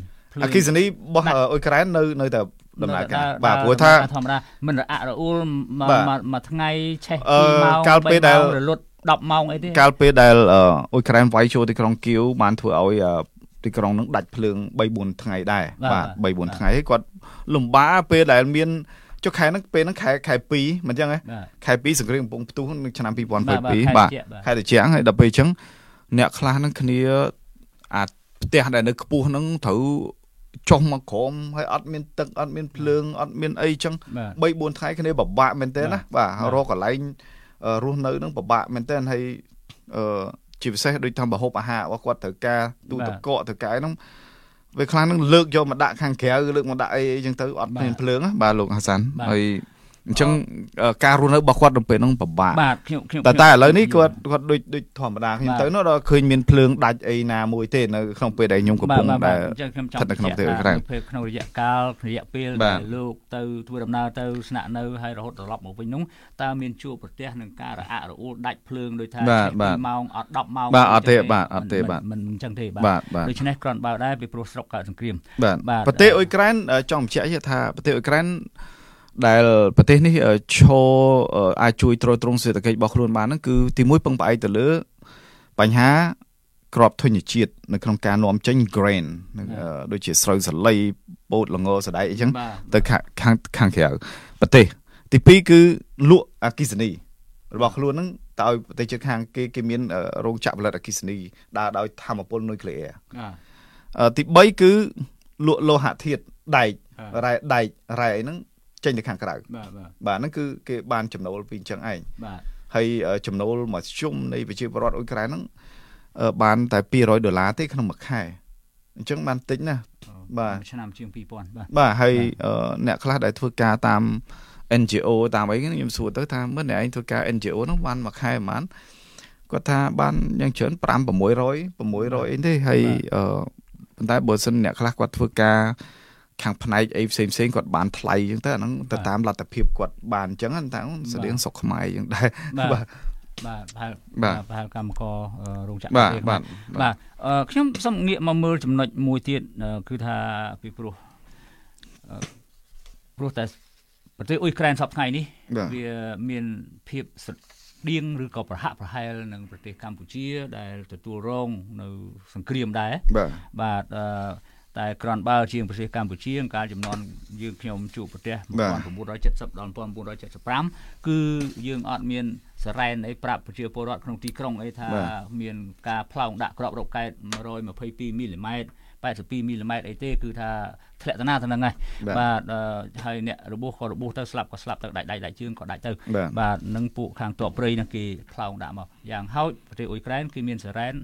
អគិសនីរបស់អ៊ុយក្រែននៅនៅតែដំណើរការបាទព្រោះថាធម្មតាមិនរអាក់រអួលមួយថ្ងៃឆេះ2ម៉ោងកាលពេលដែលរលត់10ម៉ោងអីទេកាលពេលដែលអ៊ុយក្រែនវាយចូលទីក្រុងគៀវបានធ្វើឲ្យទីក្រុងនឹងដាច់ភ្លើង3 4ថ្ងៃដែរបាទ3 4ថ្ងៃគាត់លំបាពេលដែលមានចុះខែហ្នឹងពេលហ្នឹងខែខែ2មិនអញ្ចឹងហ៎ខែ2សង្គ្រាមកំពុងផ្ទុះនៅឆ្នាំ2022បាទខែត្រជាក់ហើយដល់ពេលអញ្ចឹង អ្នកខ្លះហ្នឹងគ្នាអាផ្ទះដែលនៅខ្ពស់ហ្នឹងត្រូវចុះមកក្រោមហើយអត់មានទឹកអត់មានភ្លើងអត់មានអីចឹង3 4ថ្ងៃគ្នាពិបាកមែនទែនណាបាទរកកន្លែងរស់នៅហ្នឹងពិបាកមែនទែនហើយអឺជាពិសេសដូចថាបហូបអាហាររបស់គាត់ត្រូវការទូទឹកកកត្រូវការហ្នឹងពេលខ្លះនឹងលើកយកមកដាក់ខាងក្រៅលើកមកដាក់អីអីចឹងទៅអត់មានភ្លើងបាទលោកហាសាន់ហើយ អញ្ចឹងការរស់នៅរបស់គាត់ទៅពេលហ្នឹងពិបាកបាទខ្ញុំខ្ញុំតែតែឥឡូវនេះគាត់គាត់ដូចដូចធម្មតាខ្ញុំទៅនោះដល់ឃើញមានភ្លើងដាច់អីណាមួយទេនៅក្នុងពេលដែលខ្ញុំកំពុងដែលអញ្ចឹងខ្ញុំចង់ស្ថិតនៅក្នុងប្រទេសអ៊ុយក្រែនក្នុងរយៈកាលរយៈពេលដែលលោកទៅធ្វើដំណើរទៅស្នាក់នៅហើយរហូតត្រឡប់មកវិញនោះតើមានជួបប្រទះនឹងការរអាក់រអួលដាច់ភ្លើងដោយថា2ម៉ោងអត់10ម៉ោងបាទអត់ទេបាទអត់ទេបាទមិនអញ្ចឹងទេបាទដូច្នេះគ្រាន់បើដែរពីព្រោះស្រុកកើតសង្គ្រាមបាទប្រទេសអ៊ុយក្រែនចង់បញ្ជាក់ថាប្រទេសអ៊ុយក្រែន ដែលប្រទេសនេះឈរអាចជួយទ្រទ្រង់សេដ្ឋកិច្ចរបស់ខ្លួនបានហ្នឹងគឺទីមួយពឹងផ្អែកទៅលើបញ្ហាក្របធញ្ញជាតិនៅក្នុងការនាំចេញ grain ដូចជាស្រូវសាលីពោតល្ងសណ្ដែកអីចឹងទៅខាងខាងក្រៅប្រទេស ទី2គឺលក់អគិសនីរបស់ខ្លួនហ្នឹងតើឲ្យប្រទេសជិតខាងគេគេមានរោងចក្រផលិតអគិសនីដើរដោយធម្មពលនុយក្លេអ៊ែរទី3គឺលក់លោហៈធាតុដែករ៉ែដែករ៉ែអីហ្នឹង ចេញទៅខាងក្រៅបាទបាទបាទហ្នឹងគឺគេបានចំណូលពីអញ្ចឹងឯងបាទហើយចំណូលមកជុំនៃប្រជាពលរដ្ឋអ៊ុយក្រែនហ្នឹងបានតែ200ដុល្លារទេក្នុងមួយខែអញ្ចឹងបានតិចណាស់បាទឆ្នាំជាង2000បាទបាទហើយអ្នកខ្លះដែលធ្វើការតាម NGO តាមអីខ្ញុំសួរទៅថាមើលអ្នកឯងធ្វើការ NGO ហ្នឹងបានមួយខែប្រហែលគាត់ថាបានយ៉ាងច្រើន5 600 600អីទេហើយប៉ុន្តែបើសិនអ្នកខ្លះគាត់ធ្វើការ ខាងផ្នែកអីផ្សេងផ្សេងគាត់បានថ្លៃអញ្ចឹងទៅអាហ្នឹងទៅតាមលទ្ធភាពគាត់បានអញ្ចឹងតែស្តៀងសុកខ្មែរអញ្ចឹងដែរបាទបាទប្រហែលប្រហែលកម្មកររោងចក្របាទបាទបាទខ្ញុំសូមងាកមកមើលចំណុចមួយទៀតគឺថាពីព្រោះព្រោះតែប្រទេសអ៊ុយក្រែនសប្តាហ៍ថ្ងៃនេះវាមានភាពស្តៀងឬក៏ប្រហាក់ប្រហែលនឹងប្រទេសកម្ពុជាដែលទទួលរងនៅសង្គ្រាមដែរបាទបាទអឺ តែក្រាន់បើជាងប្រទេសកម្ពុជាកាលចំនួនយើងខ្ញុំជួបប្រទេស1970ដល់1975គឺយើងអត់មានសរ៉ែនអីប្រាប់ប្រជាពលរដ្ឋក្នុងទីក្រុងអីថាមានការផ្លោងដាក់ក្របរកកែត122មីលីម៉ែត្រ82មីលីម៉ែត្រអីទេគឺថាធ្លាក់តាណាទៅនឹងហើយបាទហើយអ្នករបួសក៏របួសទៅស្លាប់ក៏ស្លាប់ទៅដាច់ដៃដាច់ជើងក៏ដាច់ទៅបាទនឹងពួកខាងតបព្រៃនឹងគេផ្លោងដាក់មកយ៉ាងហោចប្រទេសអ៊ុយក្រែនគឺមានសរ៉ែន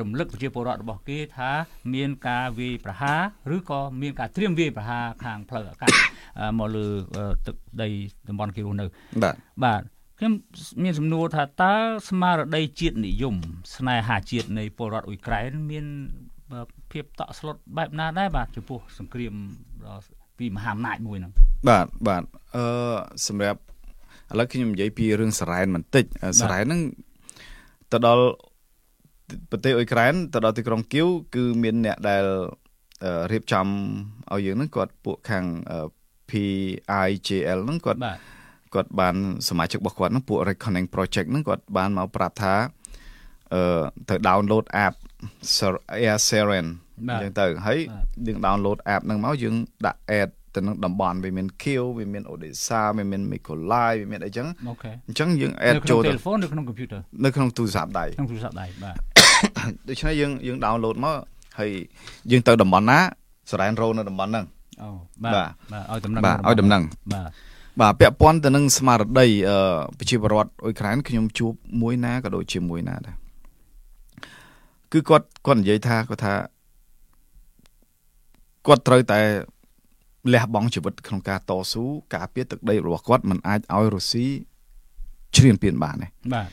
រំលឹកប្រជាពលរដ្ឋរបស់គេថាមានការវាយប្រហារឬក៏មានការត្រៀមវាយប្រហារខាងផ្លូវអាកាសមកលើទឹកដីតំបន់គេរស់នៅបាទបាទខ្ញុំមានសំណួរថាតើស្មារតីជាតិនិយម ស្នេហាជាតិនៃពលរដ្ឋអ៊ុយក្រែនមានភាពតក់ស្លុតបែបណាដែរបាទចំពោះសង្គ្រាមពីមហាអំណាចមួយហ្នឹងបាទបាទអឺសម្រាប់ឥឡូវខ្ញុំនិយាយពីរឿងសរ៉ែនបន្តិចសរ៉ែនហ្នឹងទៅដល់ ប្រទេសអ៊ុយក្រែនទៅដល់ទីក្រុងគៀវគឺមានអ្នកដែលរៀបចំឲ្យយើងហ្នឹងគាត់ពួកខាង PIJL ហ្នឹងគាត់គាត់បានសមាជិករបស់គាត់ហ្នឹងពួក Reckoning Project ហ្នឹងគាត់បានមកប្រាប់ថាអឺទៅ download app Air Seren អញ្ចឹងទៅហើយយើង download app ហ្នឹងមកយើងដាក់ add ទៅនឹងតំបន់វាមានខៀវវាមានអូដេសាវាមានមីកូឡាយវាមានអីចឹងអញ្ចឹងយើង add ចូលទៅ telephone នៅក្នុង computer នៅក្នុងទូរស័ព្ទដៃក្នុងទូរស័ព្ទដៃបាទ ដូច្នេះយើងយើង download មកហើយយើងទៅតំបន់ណាសរ៉ែនរោនៅតំបន់ហ្នឹងអូបាទបាទឲ្យដំណឹងបាទឲ្យដំណឹងបាទបាទពាក់ព័ន្ធទៅនឹងស្មារតីប្រជាពលរដ្ឋអ៊ុយក្រែនខ្ញុំជួបមួយណាក៏ដូចជាមួយណាដែរគឺគាត់គាត់និយាយថាគាត់ថាគាត់ត្រូវតែលះបង់ជីវិតក្នុងការតស៊ូការពារទឹកដីរបស់គាត់មិនអាចឲ្យរុស្ស៊ីឈ្លានពានបានទេបាទ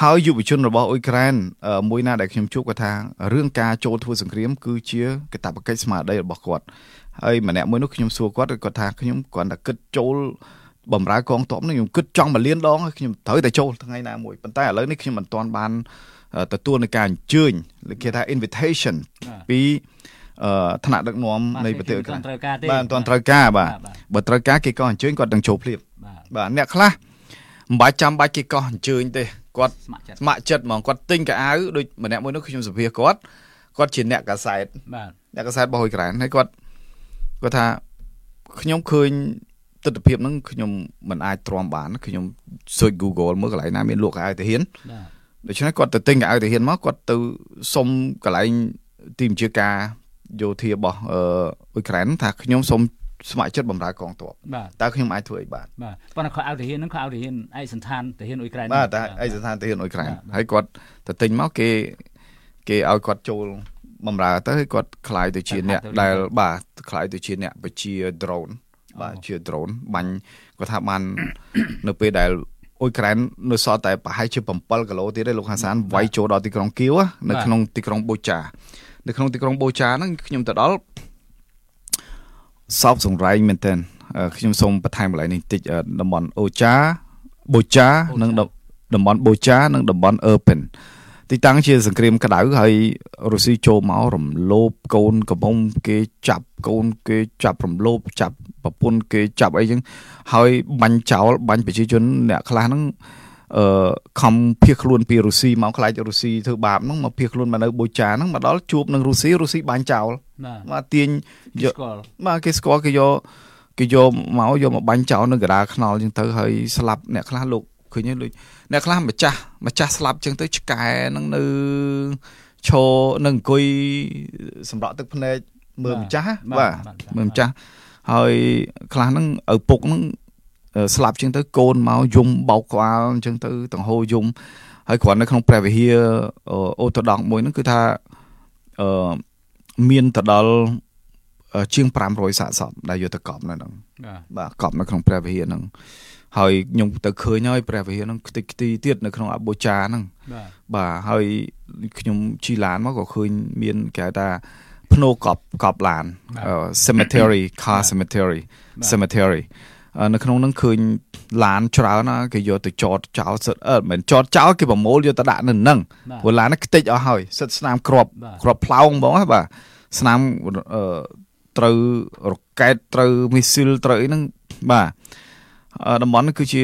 ហើយយុវជនរបស់អ៊ុយក្រែនមួយណាដែលខ្ញុំជួបគាត់ថារឿងការចូលធ្វើសង្គ្រាម គឺជាកាតព្វកិច្ចស្មារតីរបស់គាត់ហើយម្នាក់មួយនោះខ្ញុំសួរគាត់គាត់ថាខ្ញុំគ្រាន់តែគិតចូលបំរើកងទ័ពនេះខ្ញុំគិតចង់មួយលានដងខ្ញុំត្រូវតែចូលថ្ងៃណាមួយប៉ុន្តែឥឡូវនេះខ្ញុំមិនទាន់បានទទួលនៃការអញ្ជើញគេថា invitation ពីអឺថ្នាក់ដឹកនាំនៃប្រទេសអ៊ុយក្រែនបាទមិនទាន់ត្រូវការបាទបើត្រូវការគេក៏អញ្ជើញគាត់នឹងចូលភ្លាមបាទអ្នកខ្លះមិនបាច់ចាំបាច់គេកោះអញ្ជើញទេ គាត់ស្ម័គ្រចិត្តហ្មងគាត់ទិញកៅអៅដូចម្នាក់មួយនោះខ្ញុំសភាគាត់គាត់ជាអ្នកកាសែតបាទអ្នកកាសែតរបស់ហ៊ុយក្រែនហើយគាត់គាត់ថាខ្ញុំឃើញទស្សនភាពហ្នឹងខ្ញុំមិនអាចទ្រាំបានខ្ញុំស៊ើច Google មើលកន្លែងណាមានលក់កៅអៅទាហានបាទដូច្នេះគាត់ទៅទិញកៅអៅទាហានមកគាត់ទៅសុំកន្លែងទីមជាការយោធារបស់អ៊ុយក្រែនថាខ្ញុំសូម ស្ម័គ្រចិត្តបម្រើកងទ័ពតើខ្ញុំអាចធ្វើអីបានបាទប៉ុន្តែគាត់អៅទាហានហ្នឹងគាត់អៅទាហានឯកសន្តានទាហានអ៊ុយក្រែនបាទតែឯកសន្តានទាហានអ៊ុយក្រែនហើយគាត់ទៅទិញមកគេគេឲ្យគាត់ចូលបំរើទៅឲ្យគាត់ខ្លាយទៅជាអ្នកដែលបាទខ្លាយទៅជាអ្នកបជា drone បាទជា drone បាញ់គាត់ថាបាននៅពេលដែលអ៊ុយក្រែននៅសល់តែប្រហែលជា7គីឡូទៀតទេលោកហាសានវាយចូលដល់ទីក្រុងគៀវនៅក្នុងទីក្រុងបូចា នៅក្នុងទីក្រុងបូចាហ្នឹងខ្ញុំទៅដល់ សោកសង្រៃមែនតើខ្ញុំសូមបន្ថែមកន្លែងនេះតិចតំបន់អូចាបូចានិងតំបន់បូចានិងតំបន់អឺពិនទីតាំងជាសង្គ្រាមក្តៅហើយរុស្ស៊ីចូលមករំលោភកូនកំពុងគេចាប់កូនគេចាប់រំលោភចាប់ប្រពន្ធគេចាប់អីចឹងហើយបាញ់ចោលបាញ់ប្រជាជនអ្នកខ្លះហ្នឹង អឺខំភៀសខ្លួនពីរុស្ស៊ីមកខ្លាចរុស្ស៊ីធ្វើបាបហ្នឹងមកភៀសខ្លួនមកនៅបូចាហ្នឹងមកដល់ជួបនឹងរុស្ស៊ីរុស្ស៊ីបាញ់ចោលមកទាញយកមកគេស្គាល់គេយកគេយកមកយកមកបាញ់ចោលនៅកដាខ្នល់ចឹងទៅហើយស្លាប់អ្នកខ្លះលោកឃើញដូចអ្នកខ្លះម្ចាស់ម្ចាស់ស្លាប់ចឹងទៅឆ្កែនឹងនៅឈរនឹងអង្គុយសម្រក់ទឹកភ្នែកមើលម្ចាស់បាទមើលម្ចាស់ហើយខ្លះហ្នឹងឪពុកហ្នឹង ស្លាប់ចឹងទៅកូនមកយំបោកក្បាលអញ្ចឹងទៅតង្ហូយំហើយគ្រាន់នៅក្នុងព្រះវិហារអូតូដង់មួយហ្នឹងគឺថាអឺមានទៅដល់ជាង500សាកសពដែលយកទៅកប់នៅហ្នឹងបាទកប់នៅក្នុងព្រះវិហារហ្នឹងហើយខ្ញុំទៅឃើញហើយព្រះវិហារហ្នឹងខ្ទេចខ្ទីទៀតនៅក្នុងអបូចាហ្នឹងបាទហើយខ្ញុំជីឡានមកក៏ឃើញមានគេថាភ្នោកប់កប់ឡាន cemetery car cemetery cemetery នៅក្នុងហ្នឹងឃើញឡានច្រើនណាគេយកទៅចតចោលសិតអឺមិនចតចោលគេប្រមូលយកទៅដាក់នៅហ្នឹងព្រោះឡានហ្នឹងខ្ទេចអស់ហើយសិតស្នាមគ្រាប់គ្រាប់ផ្លោងហ្មងបាទស្នាមអឺត្រូវរ៉ុកែតត្រូវមីស៊ីលត្រូវអីហ្នឹងបាទតំបន់នេះគឺជា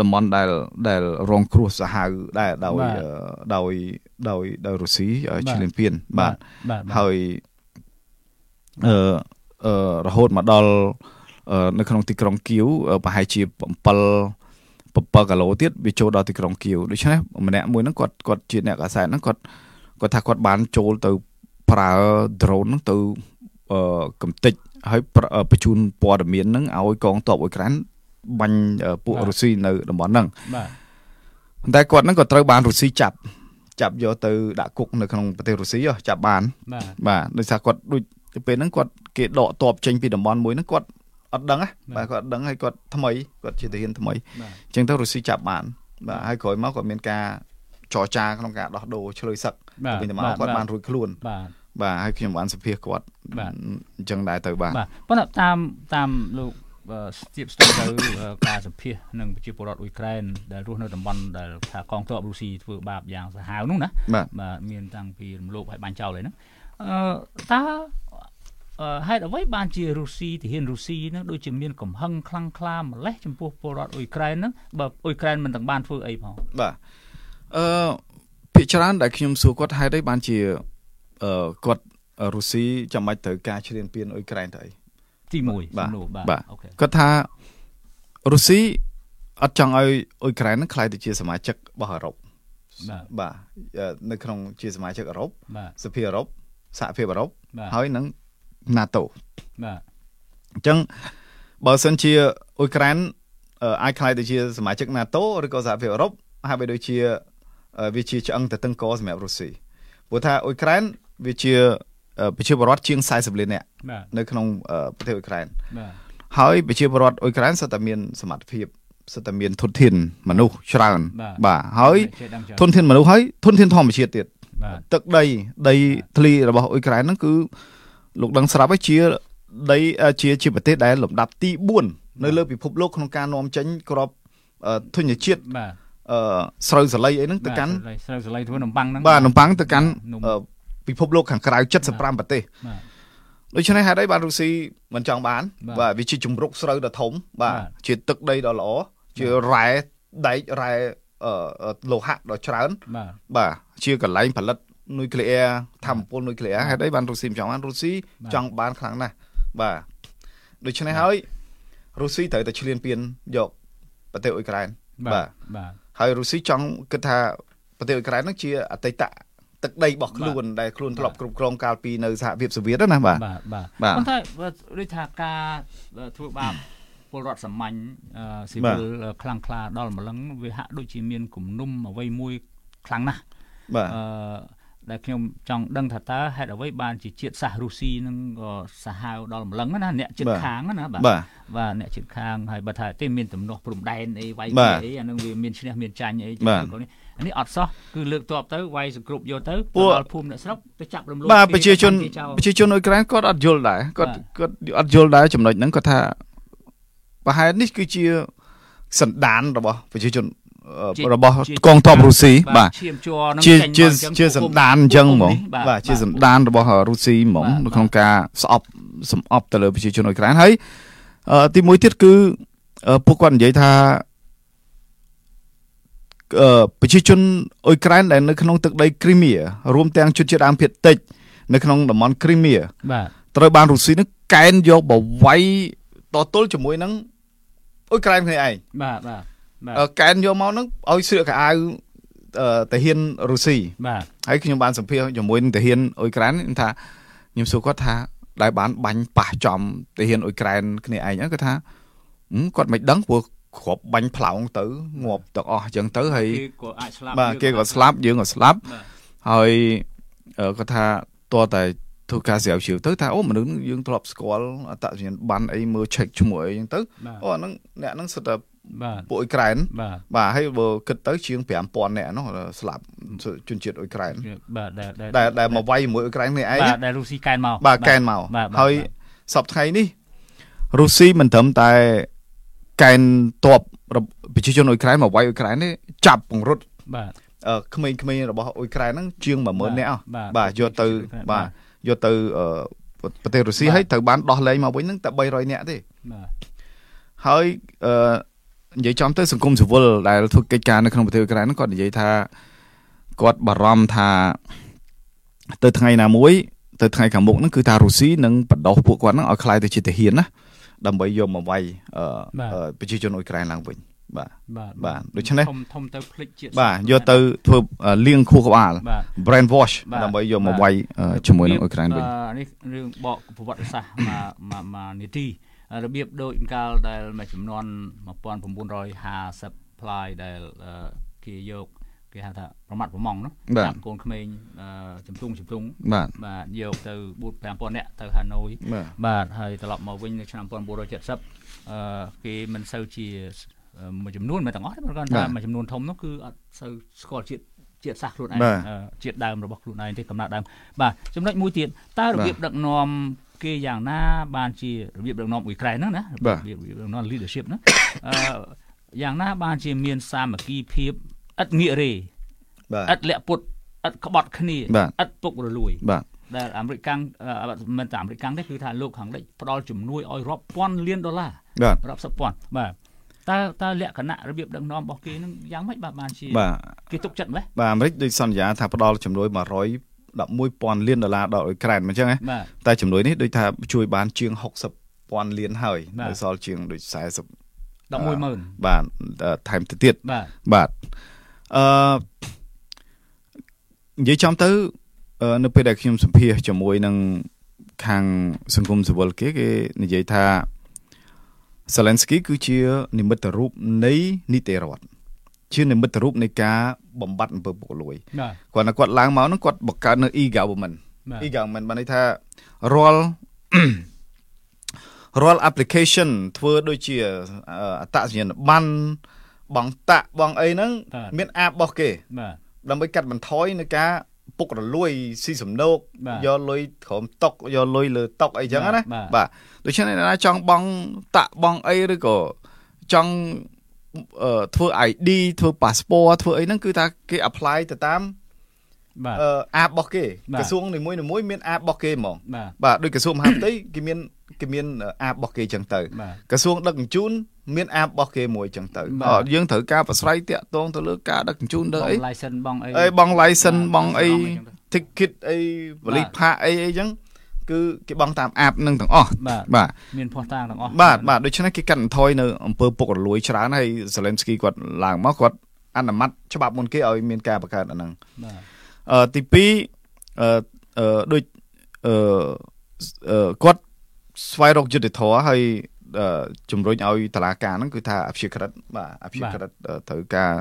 តំបន់ដែលដែលរងគ្រោះសាហាវដែរដោយដោយដោយដោយរុស្ស៊ីឈ្លានពានបាទហើយអឺអឺរហូតមកដល់ នៅក្នុងទីក្រុងគៀវប្រហែលជា7 7គីឡូទៀតវាចូលដល់ទីក្រុងគៀវដូច្នេះម្នាក់មួយហ្នឹងគាត់គាត់ជាអ្នកកាសែតហ្នឹងគាត់គាត់ថាគាត់បានចូលទៅប្រើ drone ហ្នឹងទៅអឺកំតិចហើយបញ្ជូនព័ត៌មានហ្នឹងឲ្យកងទ័ពអ៊ុយក្រែនបាញ់ពួករុស្ស៊ីនៅតំបន់ហ្នឹងបាទតែគាត់ហ្នឹងក៏ត្រូវបានរុស្ស៊ីចាប់ចាប់យកទៅដាក់គុកនៅក្នុងប្រទេសរុស្ស៊ីចាប់បានបាទដោយសារគាត់ដូចពេលហ្នឹងគាត់គេដកតបចេញពីតំបន់មួយហ្នឹងគាត់ អត់ដឹងបាទគាត់អត់ដឹងហើយគាត់ថ្មីគាត់ជាទាហានថ្មីអញ្ចឹងទៅរុស្ស៊ីចាប់បានបាទហើយក្រោយមកគាត់មានការចរចាក្នុងការដោះដូរឆ្លើយសឹកវិញទៅមកគាត់បានរួចខ្លួនបាទបាទហើយខ្ញុំបានសភាគាត់បាទអញ្ចឹងដែរទៅបាទបាទប៉ុន្តែតាមតាមលោកស្ទាបស្ទើរទៅការសម្ភាសនឹងប្រជាពលរដ្ឋអ៊ុយក្រែនដែលរស់នៅតំបន់ដែលថាកងទ័ពរុស្ស៊ីធ្វើបាបយ៉ាងសាហាវនោះណាបាទមានតាំងពីរំលោភឲ្យបាញ់ចោលហ្នឹងអឺតើ ហេតុអ្វីបានជារុស្ស៊ីទាហានរុស្ស៊ីហ្នឹងដូចជាមានកំហឹងខ្លាំងក្លាម្លេះចំពោះពលរដ្ឋអ៊ុយក្រែនហ្នឹងបើអ៊ុយក្រែនមិនទាំងបានធ្វើអីផងបាទអឺភាគច្រើនដែលខ្ញុំសួរគាត់ហេតុអីបានជាអឺគាត់រុស្ស៊ីចាំបាច់ត្រូវការឈ្លានពានអ៊ុយក្រែនទៅអីទី1សំណួរបាទអូខេគាត់ថារុស្ស៊ីអត់ចង់ឲ្យអ៊ុយក្រែននឹងខ្លាយទៅជាសមាជិករបស់អឺរ៉ុបបាទបាទនៅក្នុងជាសមាជិកអឺរ៉ុបសភាអឺរ៉ុបសហភាពអឺរ៉ុបហើយនឹង NATO បាទអញ្ចឹងបើសិនជាអ៊ុយក្រែនអាចខ្លាយទៅជាសមាជិក NATO ឬក៏សហភាពអឺរ៉ុបហាក់បីដូចជាវាជាឆ្អឹងទៅតឹងកសម្រាប់រុស្ស៊ីព្រោះថាអ៊ុយក្រែនវាជាប្រជាពលរដ្ឋជាង40លាននាក់នៅក្នុងប្រទេសអ៊ុយក្រែនហើយប្រជាពលរដ្ឋអ៊ុយក្រែនសុទ្ធតែមានសមត្ថភាពសុទ្ធតែមានធនធានមនុស្សច្រើនបាទហើយធនធានមនុស្សហើយធនធានធម្មជាតិទៀតទឹកដីដីធ្លីរបស់អ៊ុយក្រែនហ្នឹងគឺ លោកដឹងស្រាប់ហើយជាដីជាជាប្រទេសដែលលំដាប់ទី4នៅលើពិភពលោកក្នុងការនាំចេញក្របធញ្ញជាតិបាទអឺស្រូវសាលីអីហ្នឹងទៅកាន់ស្រូវសាលីធ្វើនំប៉័ងហ្នឹងបាទនំប៉័ងទៅកាន់ពិភពលោកខាងក្រៅ75ប្រទេសដូច្នេះហេតុអីបានរុស្ស៊ីមិនចង់បាន បាទវាជាជំរុកស្រូវដ៏ធំ បាទជាទឹកដីដ៏ល្អជារ៉ែដែករ៉ែលោហៈដ៏ច្រើនបាទជាកន្លែងផលិត នុយក្លេអ៊ែរធម្មពលនុយក្លេអ៊ែរហេតុអីបានរុស្ស៊ីមិនចង់បានរុស្ស៊ីចង់បានខ្លាំងណាស់បាទដូច្នេះហើយរុស្ស៊ីត្រូវតែឈ្លានពានយកប្រទេសអ៊ុយក្រែនបាទបាទហើយរុស្ស៊ីចង់គិតថាប្រទេសអ៊ុយក្រែននឹងជាអតីតទឹកដីរបស់ខ្លួនដែលខ្លួនធ្លាប់គ្រប់គ្រងកាលពីនៅសហភាពសូវៀតណាបាទបាទបាទប៉ុន្តែដូចថាការធ្វើបាបពលរដ្ឋសាមញ្ញស៊ីវិលខ្លាំងក្លាដល់ម្លឹងវាហាក់ដូចជាមានគំនុំអ្វីមួយខ្លាំងណាស់បាទអឺ ដែលខ្ញុំចង់ដឹងថាតើហេតុអ្វីបានជាជាតិសាសរុស្ស៊ីនឹងក៏សាហាវដល់ម្លឹងណាអ្នកជិតខាងណាបាទបាទអ្នកជិតខាងហើយបើថាទេមានទំនាស់ព្រំដែនអីវាយអីអានឹងវាមានឈ្នះមានចាញ់អីចឹងទៅនេះនេះអត់សោះគឺលើកតបទៅវាយសង្គ្រប់យកទៅដល់ភូមិអ្នកស្រុកទៅចាប់រំលោភបាទប្រជាជនប្រជាជនអ៊ុយក្រែនគាត់អត់យល់ដែរគាត់គាត់អត់យល់ដែរចំណុចហ្នឹងគាត់ថាប្រហែលនេះគឺជាសន្តានរបស់ប្រជាជន របស់កងទ័ពរុស្ស៊ីបាទជាជាជាសន្តានអញ្ចឹងហ្មងបាទជាសន្តានរបស់រុស្ស៊ីហ្មងនៅក្នុងការស្អប់សំអប់ទៅលើប្រជាជនអ៊ុយក្រែនហើយទីមួយទៀតគឺពួកគាត់និយាយថាប្រជាជនអ៊ុយក្រែនដែលនៅក្នុងទឹកដីគ្រីមៀរួមទាំងជនជាតិដើមភាគតិចនៅក្នុងតំបន់គ្រីមៀបាទត្រូវបានរុស្ស៊ីនឹងកែនយកបវៃតទល់ជាមួយនឹងអ៊ុយក្រែនគ្នាឯងបាទបាទ កែនយកមកហ្នឹងឲ្យស្លៀកកៅអៅតាហ៊ានរុស្ស៊ីបាទហើយខ្ញុំបានសម្ភាសជាមួយនឹងតាហ៊ានអ៊ុយក្រែនថាខ្ញុំសួរគាត់ថាដែលបានបាញ់ប៉ះចំតាហ៊ានអ៊ុយក្រែនគ្នាឯងហ្នឹងគាត់ថាគាត់មិនដឹងព្រោះគ្រាប់បាញ់ផ្លោងទៅងាប់ទាំងអស់អញ្ចឹងទៅហើយគេក៏អាចស្លាប់បាទគេក៏ស្លាប់យើងក៏ស្លាប់ហើយគាត់ថាតើតែធ្វើការស្រាវជ្រាវទៅថាអូមនុស្សយើងធ្លាប់ស្គាល់អត្តសញ្ញាណប័ណ្ណអីមើល check ឈ្មោះអីអញ្ចឹងទៅអូអាហ្នឹងអ្នកហ្នឹងសិតតែបាទ ពួកអ៊ុយក្រែនបាទហើយបើគិតទៅជាង5000នាក់នោះស្លាប់ជនជាតិអ៊ុយក្រែនបាទដែលដែលមកវាយជាមួយអ៊ុយក្រែននេះឯងបាទដែលរុស្ស៊ីកែនមកបាទកែនមកហើយសប្តាហ៍នេះរុស្ស៊ីមិនត្រឹមតែកែនតបប្រជាជនអ៊ុយក្រែនមកវាយអ៊ុយក្រែននេះចាប់ពង្រត់បាទអឺក្មេងៗរបស់អ៊ុយក្រែនហ្នឹងជាង10000នាក់បាទយកទៅបាទយកទៅប្រទេសរុស្ស៊ីហើយត្រូវបានដោះលែងមកវិញហ្នឹងតែ300នាក់ទេបាទហើយអឺ និយាយចំទៅសង្គមស៊ីវិលដែលធ្វើកិច្ចការនៅក្នុងប្រទេសអ៊ុយក្រែនគាត់និយាយថាគាត់បារម្ភថាទៅថ្ងៃណាមួយទៅថ្ងៃខាងមុខហ្នឹងគឺថារុស្ស៊ីនឹងបដោះពួកគាត់ហ្នឹងឲ្យคล้ายទៅជាទាហានណាដើម្បីយកមកវាយប្រជាជនអ៊ុយក្រែនឡើងវិញបាទបាទដូច្នេះធំធំទៅភ្លេចជាតិបាទយកទៅធ្វើលាងខួរក្បាល brain wash ដើម្បីយកមកវាយជាមួយនឹងអ៊ុយក្រែនវិញនេះរឿងបកប្រវត្តិសាស្ត្រមកមកនីតិ របៀបដូចកាលដែលមួយចំនួន1950 ply ដែលគេយកគេហៅថាប្រមាត់ប្រម៉ងនោះចាប់កូនក្មេងជំទង់ជំទង់បាទបាទយកទៅ4 5000នាក់ទៅហាណូយបាទហើយត្រឡប់មកវិញនៅឆ្នាំ1970អឺគេមិនសូវជាមួយចំនួនមិនទាំងអស់ទេព្រោះគាត់ថាមួយចំនួនធំនោះគឺអត់សូវស្គាល់ជាតិជាតិសាសខ្លួនឯងជាតិដើមរបស់ខ្លួនឯងទេកំណត់ដើមបាទចំណុចមួយទៀតតើរបៀបដឹកនាំ គេយ៉ាងណាបានជារបៀបដឹកនាំអ៊ុយក្រែនហ្នឹងណារបៀបដឹកនាំ leadership ហ្នឹងអឺយ៉ាងណាបានជាមានសាមគ្គីភាពឥតងាករេឥតលាក់ពុតឥតក្បត់គ្នាឥតពុករលួយបាទដែលអាមេរិកកាំងមិនតែអាមេរិកកាំងទេគឺថាលោកខាងលិចផ្ដល់ជំនួយឲ្យរាប់ពាន់លានដុល្លាររាប់សិបពាន់បាទតើតើលក្ខណៈរបៀបដឹកនាំរបស់គេនឹងយ៉ាងម៉េចបាទបានជាគេទុកចិត្តម្លេះបាទអាមេរិកដូចសន្យាថាផ្ដល់ជំនួយ100 11000លានដុល្លារដល់អ៊ុយក្រែនអញ្ចឹងណាតែជំនួយនេះដូចថាជួយបានជាង60,000លានហើយនៅសល់ជាងដូច40 110,000បាទថែមទៅទៀតបាទអឺនិយាយចំទៅនៅពេលដែលខ្ញុំសម្ភាសជាមួយនឹងខាងសង្គមស៊ីវិលគេគេនិយាយថា Zelensky គឺជានិមិត្តរូបនៃនីតិរដ្ឋ ជានិមិត្តរូបនៃការបំបត្តិអំពើពុករលួយគាត់គាត់ឡើងមកហ្នឹងគាត់បង្កើតនៅ e-government e-government បានន័យថារាល់រាល់ application ធ្វើដូចជាអត្តសញ្ញាណប័ណ្ណបងតាក់បងអីហ្នឹងមានអាបរបស់គេដើម្បីកាត់បន្ថយនៅការពុករលួយស៊ីសំណោកយកលុយក្រោមតុកយកលុយលើតុកអីចឹងណាបាទដូច្នេះណាចង់បងតាក់បងអីឬក៏ចង់ ធ្វើ ID ធ្វើ passport ធ្វើអីហ្នឹងគឺថាគេ apply ទៅតាមបាទអាបរបស់គេក្រសួងនីមួយៗមានអាបរបស់គេហ្មងបាទដូចក្រសួងមហាផ្ទៃគេមានគេមានអាបរបស់គេចឹងទៅក្រសួងដឹកជញ្ជូនមានអាបរបស់គេមួយចឹងទៅយើងត្រូវការប្រស្រ័យតាក់ទងទៅលើការដឹកជញ្ជូនទៅអី license បងអីអីបង license បងអី ticket អីបលិផាអីអីចឹង គឺគេបង់តាមអាបនឹងទាំងអស់បាទមានភ័ស្តុតាងទាំងអស់បាទបាទដូច្នេះគេកាត់បន្ថយនៅអង្គើពុករលួយច្រើនហើយ Zelensky គាត់ឡើងមកគាត់អនុម័តច្បាប់មុនគេឲ្យមានការបង្កើតអាហ្នឹងបាទអឺទី2អឺអឺដូចអឺគាត់ស្វែងរកយុទ្ធធរហើយជំរុញឲ្យតឡាការហ្នឹងគឺថាអព្យាក្រឹតបាទអព្យាក្រឹតត្រូវការ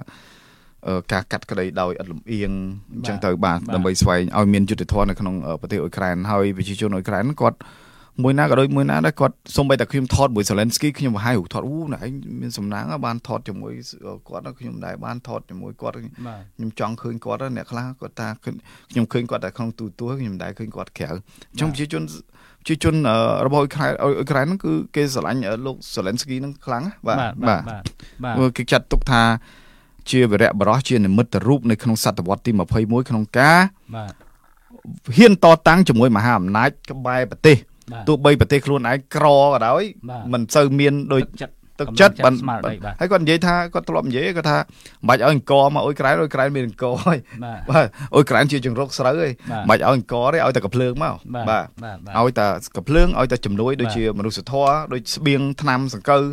ការកាត់ក្តីដោយឥតលំអៀងអញ្ចឹងទៅបាទដើម្បីស្វែងឲ្យមានយុទ្ធធម៌នៅក្នុងប្រទេសអ៊ុយក្រែនហើយប្រជាជនអ៊ុយក្រែនគាត់មួយណាក៏ដូចមួយណាដែរគាត់សូម្បីតែខ្ញុំថតមួយ Zelensky ខ្ញុំបង្ហាញរូបថតអូណែឯងមានសំណាងបានថតជាមួយគាត់ខ្ញុំដែរបានថតជាមួយគាត់ខ្ញុំចង់ឃើញគាត់អ្នកខ្លះគាត់ថាខ្ញុំឃើញគាត់តែក្នុងទូទួលខ្ញុំដែរឃើញគាត់ក្រៅអញ្ចឹងប្រជាជនប្រជាជនរបស់អ៊ុយក្រែនអ៊ុយក្រែនហ្នឹងគឺគេស្រឡាញ់លោក Zelensky ហ្នឹងខ្លាំងបាទបាទបាទគេចាត់ទុកថា ជាវីរៈបរោះជានិមិត្តរូបនៅក្នុងសតវត្សទី21ក្នុងការបាទហ៊ានតតាំងជាមួយមហាអំណាចក្បែរប្រទេសទោះបីប្រទេសខ្លួនឯងក្រក៏ដោយមិនសូវមានដូចទឹកចិត្តបានហើយគាត់និយាយថាគាត់ធ្លាប់និយាយគាត់ថាមិនបាច់ឲ្យអង្គមកអ៊ុយក្រែនអ៊ុយក្រែនមានអង្គហើយបាទអ៊ុយក្រែនជាចង្រុកស្រូវហើយមិនបាច់ឲ្យអង្គទេឲ្យតែកភ្លើងមកបាទឲ្យតែកភ្លើងឲ្យតែជំនួយដូចជាមនុស្សធម៌ដូចស្បៀងថ្នាំសង្កូវ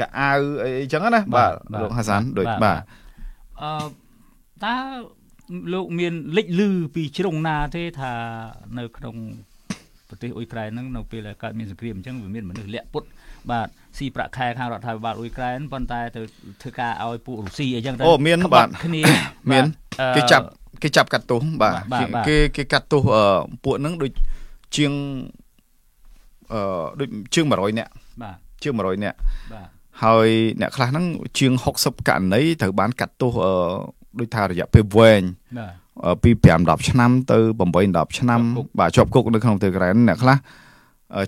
កៅអៅអីចឹងណាបាទលោកហាសានដូចបាទ អឺតើលោកមានលេចលឺពីជ្រុងណាទេថានៅក្នុងប្រទេសអ៊ុយក្រែនហ្នឹងនៅពេលដែលកើតមានសង្គ្រាមអញ្ចឹងវាមានមនុស្សលាក់ពុតបាទស៊ីប្រាក់ខែខាងរដ្ឋាភិបាលអ៊ុយក្រែនប៉ុន្តែទៅធ្វើការឲ្យពួករុស្ស៊ីអីចឹងទៅអូមានបាទគ្នាមានគេចាប់គេចាប់កាត់ទោសបាទគេគេកាត់ទោសពួកហ្នឹងដូចជាងអឺដូចជាង100នាក់បាទជាង100នាក់បាទ ហើយអ្នកខ្លះហ្នឹងជាង60ករណីត្រូវបានកាត់ទោសដូចថារយៈពេលវែងបាទពី5 10ឆ្នាំទៅ8 10ឆ្នាំបាទជាប់គុកនៅក្នុងប្រទេសអ៊ុក្រែនអ្នកខ្លះ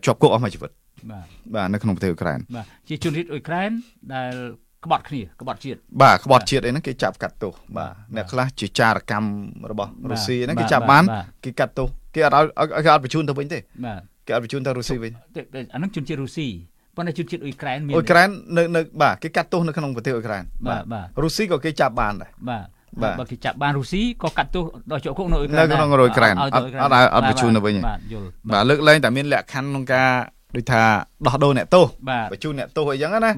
ជាប់គុកអស់មួយជីវិតបាទបាទនៅក្នុងប្រទេសអ៊ុក្រែនបាទជាជនជាតិអ៊ុយក្រែនដែលក្បត់គ្នាក្បត់ជាតិបាទក្បត់ជាតិអីហ្នឹងគេចាប់កាត់ទោសបាទអ្នកខ្លះជាចារកម្មរបស់រុស្ស៊ីហ្នឹងគេចាប់បានគេកាត់ទោសគេអត់ឲ្យគេអត់បញ្ជូនទៅវិញទេបាទគេអត់បញ្ជូនទៅរុស្ស៊ីវិញអាហ្នឹងជនជាតិរុស្ស៊ី ប៉ុន្តែជនជាតិអ៊ុយក្រែនមានអ៊ុយក្រែននៅនៅបាទគេកាត់ទោសនៅក្នុងប្រទេសអ៊ុយក្រែនបាទបាទរុស្ស៊ីក៏គេចាប់បានដែរបាទបើគេចាប់បានរុស្ស៊ីក៏កាត់ទោសដល់ជាប់គុកនៅអ៊ុយក្រែននៅក្នុងអ៊ុយក្រែនអត់អត់អត់បញ្ជូនទៅវិញបាទយល់បាទលើកលែងតែមានលក្ខខណ្ឌក្នុងការដូចថាដោះដូរអ្នកទោសបញ្ជូនអ្នកទោសអីចឹងណា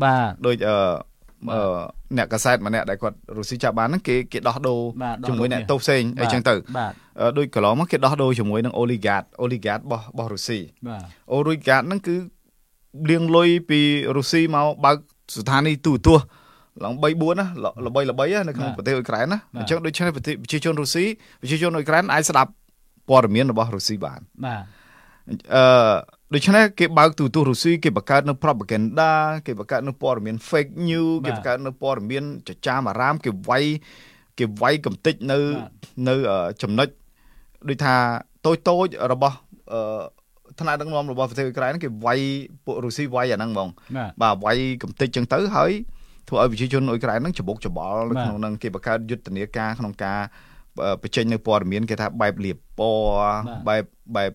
ដូចអឺអ្នកកសែតម្នាក់ដែលគាត់រុស្ស៊ីចាប់បានហ្នឹងគេគេដោះដូរជាមួយអ្នកទោសផ្សេងអីចឹងទៅដូចកន្លងមកគេដោះដូរជាមួយនឹងអូលីហ្កាតអូលីហ្កាតរបស់របស់រុស្ស៊ីអូលីហ្កាតហ្នឹងគឺ លៀងលុយពីរុស្ស៊ីមកបើកស្ថានីយ៍ទូរទស្សន៍ឡើង3 4ណាល្បីល្បីនៅក្នុងប្រទេសអ៊ុយក្រែនណាអញ្ចឹងដូច្នេះប្រទេសប្រជាជនរុស្ស៊ីប្រជាជនអ៊ុយក្រែនអាចស្ដាប់ព័ត៌មានរបស់រុស្ស៊ីបានបាទអឺដូច្នេះគេបើកទូទស្សន៍រុស្ស៊ីគេបង្កើតនៅ propaganda គេបង្កើតនៅព័ត៌មាន fake news គេបង្កើតនៅព័ត៌មានចចាមអារាមគេវាយគេវាយកំតិចនៅនៅចំណុចដូចថាតូចតូចរបស់អឺ ថ្នាក់ដឹកនាំរបស់ប្រទេសអ៊ុយក្រែនគេវាយពួករុស្ស៊ីវាយអាហ្នឹងហ្មងបាទវាយកំតិចចឹងទៅហើយធ្វើឲ្យប្រជាជនអ៊ុយក្រែនហ្នឹងច្បុកច្បល់នៅក្នុងហ្នឹងគេបង្កើតយុទ្ធនាការក្នុងការបញ្ចេញនៅព័ត៌មានគេថាបែបលៀបពណ៌បែបបែប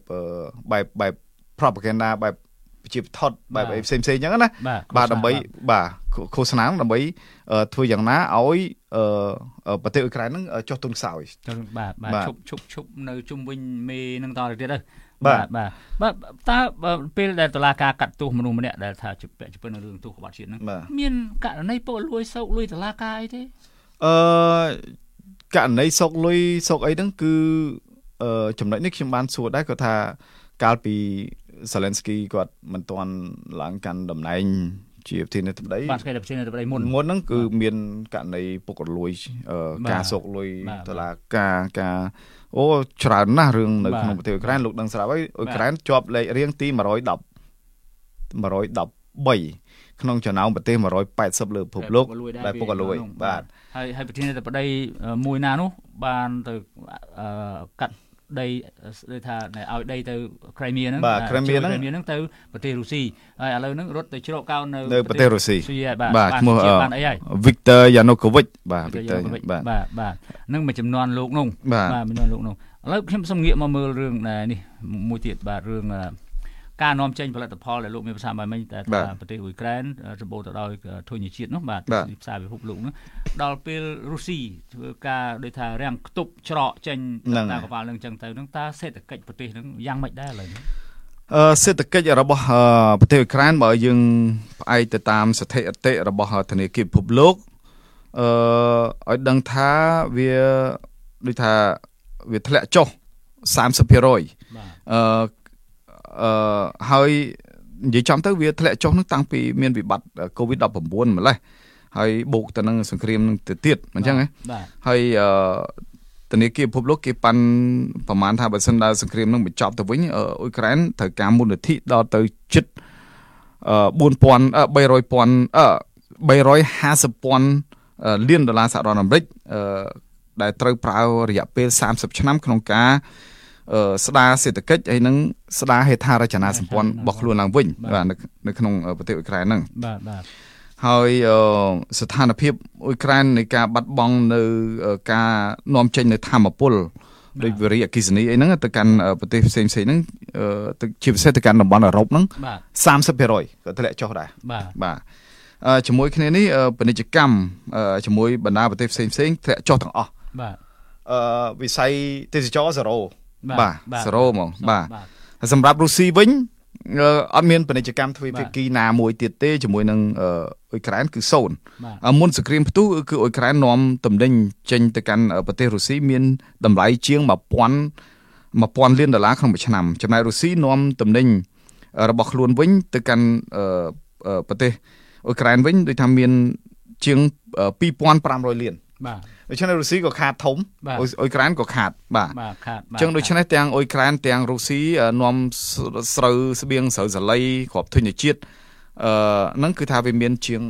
បែបបែប propaganda បែបជាបថុតបែបអីផ្សេងផ្សេងអញ្ចឹងណាបាទដើម្បីបាទឃោសនាដើម្បីធ្វើយ៉ាងណាឲ្យប្រទេសអ៊ុយក្រែនហ្នឹងចុះទុនខ្សោយបាទបាទឈប់ឈប់ឈប់នៅជុំវិញមេនឹងតទៅទៀតទៅ បាទបាទបាទតើពេលដែលតឡាការកាត់ទោសមនុស្សម្នាក់ដែលថាជាពាក់ជាពិនរឿងទោសក្បត់ជាតិហ្នឹងមានករណីពលលួយសោកលួយតឡាការអីទេអឺករណីសោកលុយសោកអីហ្នឹងគឺអឺចំណុចនេះខ្ញុំបានសួរដែរគាត់ថាកាលពី Zelensky គាត់មិនទាន់ឡើងកាន់តំណែង ជាប្រធានាធិបតីបាទគេប្រធានាធិបតីមុនមុនហ្នឹងគឺមានករណីពុករលួយការសោកលុយតឡាការការអូច្រើនណាស់រឿងនៅក្នុងប្រទេសអ៊ុយក្រែនលោកដឹងស្រាប់ហើយអ៊ុយក្រែនជាប់លេខរៀងទី110 113ក្នុងចំណោមប្រទេស180លើពិភពលោកដែលពុករលួយបាទហើយហើយប្រធានាធិបតីមួយណានោះបានទៅកាត់ ដីដូចថាឲ្យដីទៅក្រៃមៀហ្នឹងបាទក្រៃមៀហ្នឹងហ្នឹងទៅប្រទេសរុស្ស៊ីហើយឥឡូវហ្នឹងរត់ទៅជ្រកកោននៅនៅប្រទេសរុស្ស៊ីបាទឈ្មោះបានអីហើយ Victor Yanukovych បាទ Victor បាទបាទហ្នឹងមួយចំនួនលោកនោះបាទមួយចំនួនលោកនោះឥឡូវខ្ញុំសូមងាកមកមើលរឿងនេះមួយទៀតបាទរឿង ការនាំចេញផលិតផលដែលលោកមានប្រសាសន៍បាយមិញតែប្រទេសអ៊ុយក្រែនសម្បូរទៅដោយធញ្ញជាតិនោះបាទទីផ្សារពិភពលោកនោះដល់ពេលរុស្ស៊ីធ្វើការដូចថារាំងខ្ទប់ច្រកចេញតាមកប៉ាល់នឹងអញ្ចឹងទៅនឹងតើសេដ្ឋកិច្ចប្រទេសនឹងយ៉ាងម៉េចដែរឥឡូវនេះអឺសេដ្ឋកិច្ចរបស់ប្រទេសអ៊ុយក្រែនបើយើងផ្អែកទៅតាមស្ថិតិរបស់ធនាគារពិភពលោកអឺឲ្យដឹងថាវាដូចថាវាធ្លាក់ចុះ30%អឺ អឺហើយនិយាយចំទៅវាធ្លាក់ចុះនឹងតាំងពីមានវិបត្តិ COVID-19 ម្លេះហើយបូកទៅនឹងសង្គ្រាមនឹងទៅទៀតមិនអញ្ចឹងហ៎បាទហើយអឺធនាគារពិភពលោកគេប៉ាន់ប្រហែលថាបើសិនដល់សង្គ្រាមនឹងបញ្ចប់ទៅវិញអឺអ៊ុយក្រែនត្រូវការមូលនិធិដល់ទៅជិតអឺ4000អឺ300,000អឺ350,000លានដុល្លារសហរដ្ឋអាមេរិកអឺដែលត្រូវប្រើរយៈពេល30ឆ្នាំក្នុងការអឺ ស្ដារសេដ្ឋកិច្ចហើយនឹងស្ដារហេដ្ឋារចនាសម្ព័ន្ធរបស់ខ្លួនឡើងវិញបាទនៅនៅក្នុងប្រទេសអ៊ុយក្រែនហ្នឹងបាទបាទហើយអឺស្ថានភាពអ៊ុយក្រែននៃការបាត់បង់នៅអឺការនាំចេញនៅធម្មពលដូចវិរិយអគិសនីអីហ្នឹងទៅកាន់អឺប្រទេសផ្សេងៗហ្នឹងអឺទៅជាពិសេសទៅកាន់តំបន់អឺរ៉ុបហ្នឹងបាទ30%ក៏ធ្លាក់ចុះដែរបាទបាទអឺជាមួយគ្នានេះអឺពាណិជ្ជកម្មអឺជាមួយបណ្ដាប្រទេសផ្សេងៗធ្លាក់ចុះទាំងអស់បាទអឺវិស័យទេសចរណ៍0 បាទបាទ0ហ្មងបាទបាទហើយសម្រាប់រុស្ស៊ីវិញអឺអត់មានពាណិជ្ជកម្មទ្វេភាគីណាមួយទៀតទេជាមួយនឹងអឺអ៊ុយក្រែនគឺសូន្យបាទអឺមុនសង្គ្រាមផ្ទុះគឺអ៊ុយក្រែននាំតំណែងចេញទៅកាន់អឺប្រទេសរុស្ស៊ីមានតម្លៃជាង1000 1000លានដុល្លារក្នុងមួយឆ្នាំចំណែករុស្ស៊ីនាំតំណែងអឺរបស់ខ្លួនវិញទៅកាន់អឺអឺប្រទេសអ៊ុយក្រែនវិញដូចថាមានជាងអឺ2500លាន បាទដូច្នេះរុស្ស៊ីក៏ខាតធំបាទអ៊ុយអ៊ុយក្រែនក៏ខាតបាទបាទខាតអញ្ចឹងដូច្នេះទាំងអ៊ុយក្រែនទាំងរុស្ស៊ីអឺនាំស្រូវស្បៀងស្រូវសាលីគ្រាប់ធញ្ញជាតិអឺហ្នឹងគឺថាវាមានជាង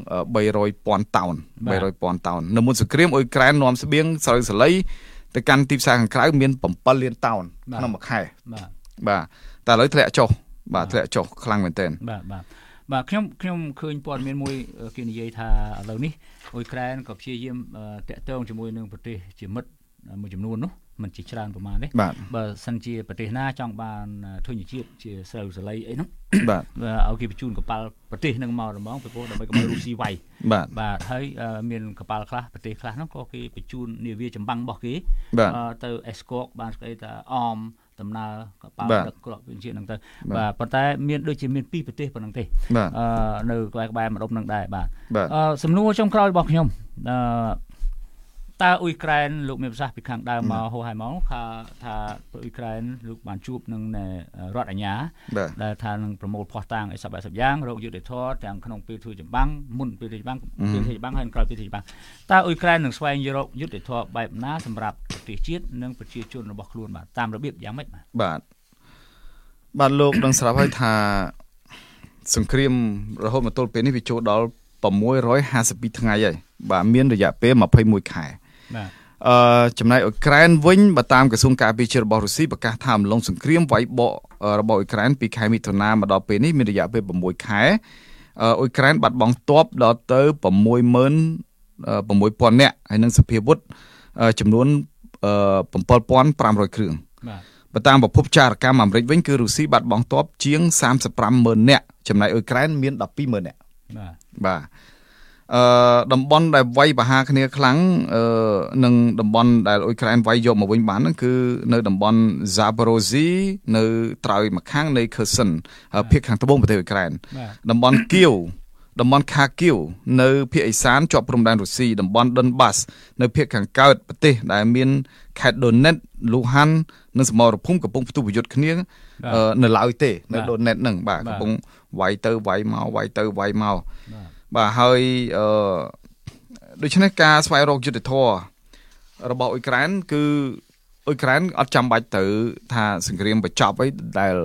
300,000តោន300,000តោននៅមុនសង្គ្រាមអ៊ុយក្រែននាំស្បៀងស្រូវសាលីទៅកាន់ទីផ្សារខាងក្រៅមាន7លានតោនក្នុងមួយខែបាទបាទតែឥឡូវធ្លាក់ចុះបាទធ្លាក់ចុះខ្លាំងមែនទែនបាទបាទបាទខ្ញុំខ្ញុំឃើញព័ត៌មានមួយអឺគេនិយាយថាឥឡូវនេះ អ៊ុយក្រែនក៏ព្យាយាមអឺតាក់ទងជាមួយនឹងប្រទេសជាមិត្តអឺមួយចំនួននោះមិនជាច្រើនប្រហែលទេបាទបើសិនជាប្រទេសណាចង់បានអឺធញ្ញជាតិជាស្រូវសាលីអីហ្នឹងបាទបើឲ្យគេបញ្ជូនកប៉ាល់ប្រទេសហ្នឹងមកហ្មងពីព្រោះដើម្បីកុំឲ្យរុស្ស៊ីវាយបាទបាទហើយអឺមានកប៉ាល់ខ្លះប្រទេសខ្លះហ្នឹងក៏គេបញ្ជូននាវាចម្បាំងរបស់គេបាទអឺទៅ escort បានស្អីថាអម ដំណើរកប៉ាល់បាទដឹកគ្រាប់វិជាតិហ្នឹងទៅបាទបាទប៉ុន្តែមានដូចជាមានពីរប្រទេសប៉ុណ្ណឹងទេបាទអឺនៅក្បែរក្បែរម្ដុំហ្នឹងដែរបាទបាទអឺសំណួរចុងក្រោយរបស់ខ្ញុំអឺ តើអ៊ុយក្រែនលោកមានប្រសាសន៍ពីខាងដើមមកហោះហើយមកថាថាអ៊ុយក្រែនលោកបានជួបនឹងនៃរដ្ឋអាជ្ញាបាទដែលថានឹងប្រមូលភ័ស្តុតាងអីសពបែបសពយ៉ាងរោគយុទ្ធធរទាំងក្នុងពេលធ្វើចម្បាំងមុនពេលធ្វើចម្បាំងពេលធ្វើចម្បាំងហើយក្រោយពេលធ្វើចម្បាំងតើអ៊ុយក្រែននឹងស្វែងរកយុទ្ធធរបែបណាសម្រាប់ប្រទេសជាតិនិងប្រជាជនរបស់ខ្លួនបាទតាមរបៀបយ៉ាងម៉េចបាទបាទបាទលោកដឹងស្រាប់ហើយថាសង្គ្រាមរហូតមកទល់ពេលនេះវាចូលដល់652ថ្ងៃហើយបាទមានរយៈពេល21ខែ បាទអឺចំណែកអ៊ុយក្រែនវិញបើតាមក្រសួងការពារជាតិរបស់រុស្ស៊ីប្រកាសថាអំឡុងសង្គ្រាមវាយបកអឺរបស់អ៊ុយក្រែនពីខែមិថុនាមកដល់ពេលនេះមានរយៈពេល6ខែអឺអ៊ុយក្រែនបាត់បង់ទ័ពដល់ទៅ66000 6000នាក់ហើយនឹងសភាវុធអឺចំនួនអឺ7500គ្រឿងបាទបើតាមប្រភពចារកម្មអាមេរិកវិញគឺរុស្ស៊ីបាត់បង់ទ័ពជាង350,000នាក់ចំណែកអ៊ុយក្រែនមាន120,000នាក់បាទបាទ អឺតំបន់ដែលវាយប្រហារគ្នាខ្លាំងអឺនឹងតំបន់ដែលអ៊ុយក្រែនវាយយកមកវិញបានហ្នឹងគឺនៅតំបន់ Zaporozhye នៅត្រើយម្ខាងនៃ Kherson ភាគខាងត្បូងប្រទេសអ៊ុយក្រែនបាទតំបន់គៀវតំបន់ខាគៀវនៅភាគឦសានជាប់ព្រំដែនរុស្ស៊ីតំបន់ Donbas នៅភាគខាងកើតប្រទេសដែលមានខេត្ត Donetsk Luhansk និងសមរភូមិកំពុងផ្ទុះប្រយុទ្ធគ្នាអឺនៅឡើយទេនៅ Donetsk ហ្នឹងបាទកំពុងវាយទៅវាយមកវាយទៅវាយមកបាទ បាទហើយអឺដូច្នេះការស្វែងរកយុទ្ធធររបស់អ៊ុយក្រែនគឺអ៊ុយក្រែនអត់ចាំបាច់ទៅថាសង្គ្រាមបញ្ចប់អីដែល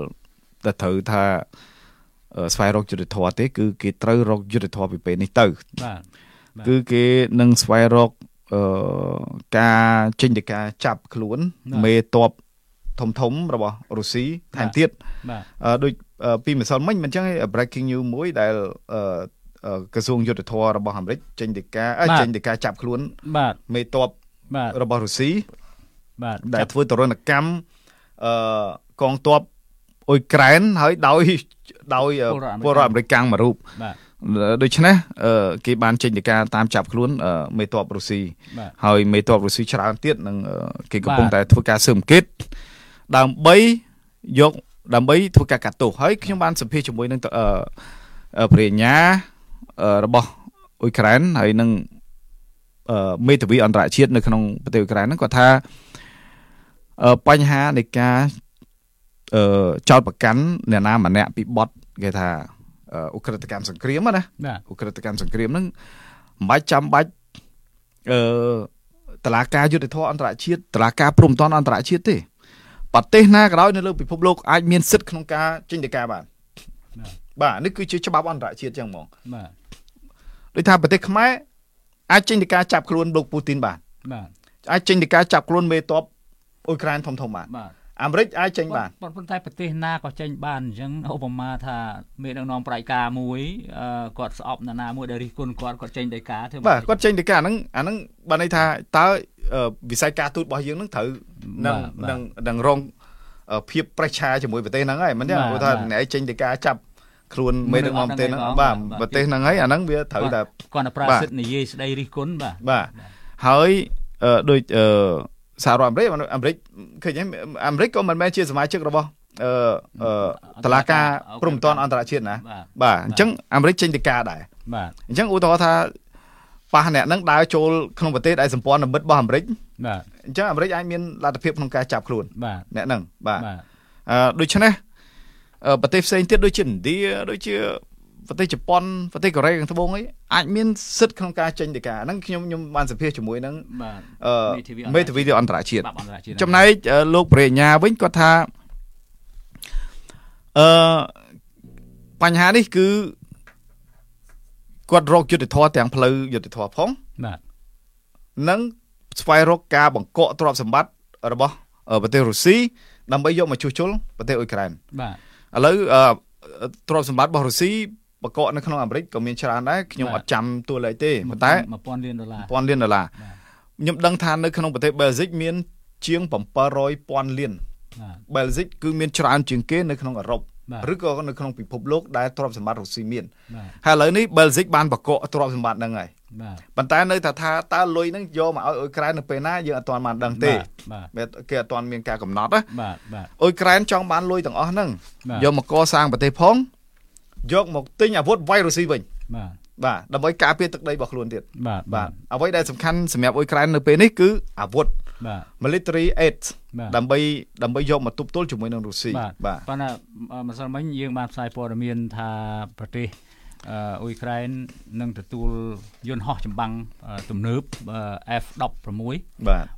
តែត្រូវថាអឺស្វែងរកយុទ្ធធរទេ គឺគេត្រូវរកយុទ្ធធរពីពេលនេះទៅបាទបាទគឺគេនឹងស្វែងរកអឺការចេញទៅការចាប់ខ្លួនបាទមេតបធំធំៗរបស់រុស្ស៊ីថែមទៀតបាទអឺដូចអឺពីម្សិលមិញមិនចឹងឯង breaking news មួយដែលអឺអឺ ក្រសួងយុទ្ធភ័ពរបស់អាមេរិកចេញទៅការអឺបាទចេញទៅការចាប់ខ្លួនបាទមេតបបាទរបស់រុស្ស៊ីបាទដែលចាប់ធ្វើទរណកម្មអឺកងទ័ពអ៊ុយក្រែនហើយដោយដោយអឺពលរដ្ឋអាមេរិកកាំងមួយរូបបាទដូច្នេះអឺគេបានចេញទៅការតាមចាប់ខ្លួនអឺមេតបរុស្ស៊ីបាទហើយមេតបរុស្ស៊ីច្រើនទៀតនឹងអឺគេកំពុងបាទតែធ្វើការស៊ើបអង្កេតដើម្បីយកដើម្បីធ្វើការកាត់ទោសហើយខ្ញុំបានសម្ភាសជាមួយនឹងអឺអឺព្រះញ្ញាអឺ របស់អ៊ុយក្រែនហើយនឹងអឺមេធាវីអន្តរជាតិនៅក្នុងប្រទេសអ៊ុយក្រែនហ្នឹងគាត់ថាអឺបញ្ហានៃការអឺចោតប្រកាន់អ្នកណាម្នាក់ពីបទគេថាអឺឧក្រិដ្ឋកម្មសង្គ្រាមហ្នឹងណាបាទឧក្រិដ្ឋកម្មសង្គ្រាមហ្នឹងមិនបាច់ចាំបាច់អឺតឡាការយុទ្ធធរអន្តរជាតិតឡាការព្រំតំអន្តរជាតិទេប្រទេសណាក៏ដោយនៅលើពិភពលោកអាចមានសិទ្ធិក្នុងការចេញដីកាបានបាទនេះគឺជាច្បាប់អន្តរជាតិចឹងហ្មងបាទ ដូចថាប្រទេសខ្មែរអាចចេញដីកាចាប់ខ្លួនលោកពូទីនបានបាទអាចចេញដីកាចាប់ខ្លួនមេតបអ៊ុយក្រែនធំធំបានបាទអាមេរិកអាចចេញបានប៉ុន្តែប្រទេសណាក៏ចេញបានអញ្ចឹងឧបមាថាមេដឹកនាំប្រៃការមួយគាត់ស្អប់ណានាមួយដែលរិះគន់គាត់គាត់ចេញដីកាធ្វើបាទគាត់ចេញដីកាហ្នឹងអាហ្នឹងបានន័យថាតើវិស័យការទូតរបស់យើងហ្នឹងត្រូវនឹងនឹងនឹងរងភាពប្រេះឆាជាមួយប្រទេសហ្នឹងហើយមិនទេព្រោះថាអ្នកឯងចេញដីកាចាប់ ខ្លួនមេដឹកនាំប្រទេសហ្នឹងបាទប្រទេសហ្នឹងហើយអាហ្នឹងវាត្រូវតែគាត់ប្រើសិទ្ធិនិយាយស្ដីរិះគន់បាទបាទហើយដូចអឺសហរដ្ឋអាមេរិកអាមេរិកឃើញអាមេរិកក៏មិនមែនជាសមាជិករបស់អឺតឡាការព្រំប្រទានអន្តរជាតិណាបាទអញ្ចឹងអាមេរិកចេញទៅការដែរបាទអញ្ចឹងឧទាហរណ៍ថាប៉ះអ្នកនឹងដើរចូលក្នុងប្រទេសដែលសម្ព័ន្ធមិត្តរបស់អាមេរិកបាទអញ្ចឹងអាមេរិកអាចមានលទ្ធភាពក្នុងការចាប់ខ្លួនបាទអ្នកនឹងបាទអឺដូច្នេះ ប្រទេសផ្សេងទៀតដូចជាឥណ្ឌាដូចជាប្រទេសជប៉ុនប្រទេសកូរ៉េខាងត្បូងអីអាចមានសិទ្ធិក្នុងការចេញទៅការហ្នឹងខ្ញុំខ្ញុំបានសម្ភាសជាមួយនឹងអឺមេធាវីអន្តរជាតិចំណែកលោកប្រញ្ញាវិញគាត់ថាអឺបញ្ហានេះគឺគាត់រកយុទ្ធធរទាំងផ្លូវយុទ្ធធរផងបាទនិងស្វែងរកការបង្កកទ្រព្យសម្បត្តិរបស់ប្រទេសរុស្ស៊ីដើម្បីយកមកជួសជុលប្រទេសអ៊ុយក្រែនបាទ ឥឡូវទ្រព្យសម្បត្តិរបស់រុស្ស៊ីបកកនៅក្នុងអាមេរិកក៏មានច្រើនដែរខ្ញុំអត់ចាំតួលេខទេប៉ុន្តែ1000លានដុល្លារ1000លានដុល្លារខ្ញុំដឹងថានៅក្នុងប្រទេសបែលហ្សិកមាន ជាង700,000លានបែលហ្សិកគឺមានច្រើនជាងគេនៅក្នុងអឺរ៉ុបឬក៏នៅក្នុងពិភពលោកដែលទ្រព្យសម្បត្តិរុស្ស៊ីមានហើយឥឡូវនេះបែលហ្សិកបានបកកទ្រព្យសម្បត្តិហ្នឹងហើយ ប៉ុន្តែនៅតែថាតើលុយហ្នឹងយកមកឲ្យអ៊ុយក្រែននៅពេលណាយើងអត់ទាន់បានដឹងទេគេអត់ទាន់មានការកំណត់ណាបាទបាទអ៊ុយក្រែនចង់បានលុយទាំងអស់ហ្នឹងយកមកកសាងប្រទេសផងយកមកទិញអាវុធវាយរុស្ស៊ីវិញបាទបាទដើម្បីការពារទឹកដីរបស់ខ្លួនទៀតបាទបាទអ្វីដែលសំខាន់សម្រាប់អ៊ុយក្រែននៅពេលនេះគឺអាវុធបាទ military aid ដើម្បីដើម្បីយកមកទប់ទល់ជាមួយនឹងរុស្ស៊ីបាទប៉ុន្តែម្សិលមិញយើងបានផ្សាយព័ត៌មានថាប្រទេស អ៊ុយក្រែននឹងទទួលយន្តហោះចម្បាំងទំនើប F16 បាទ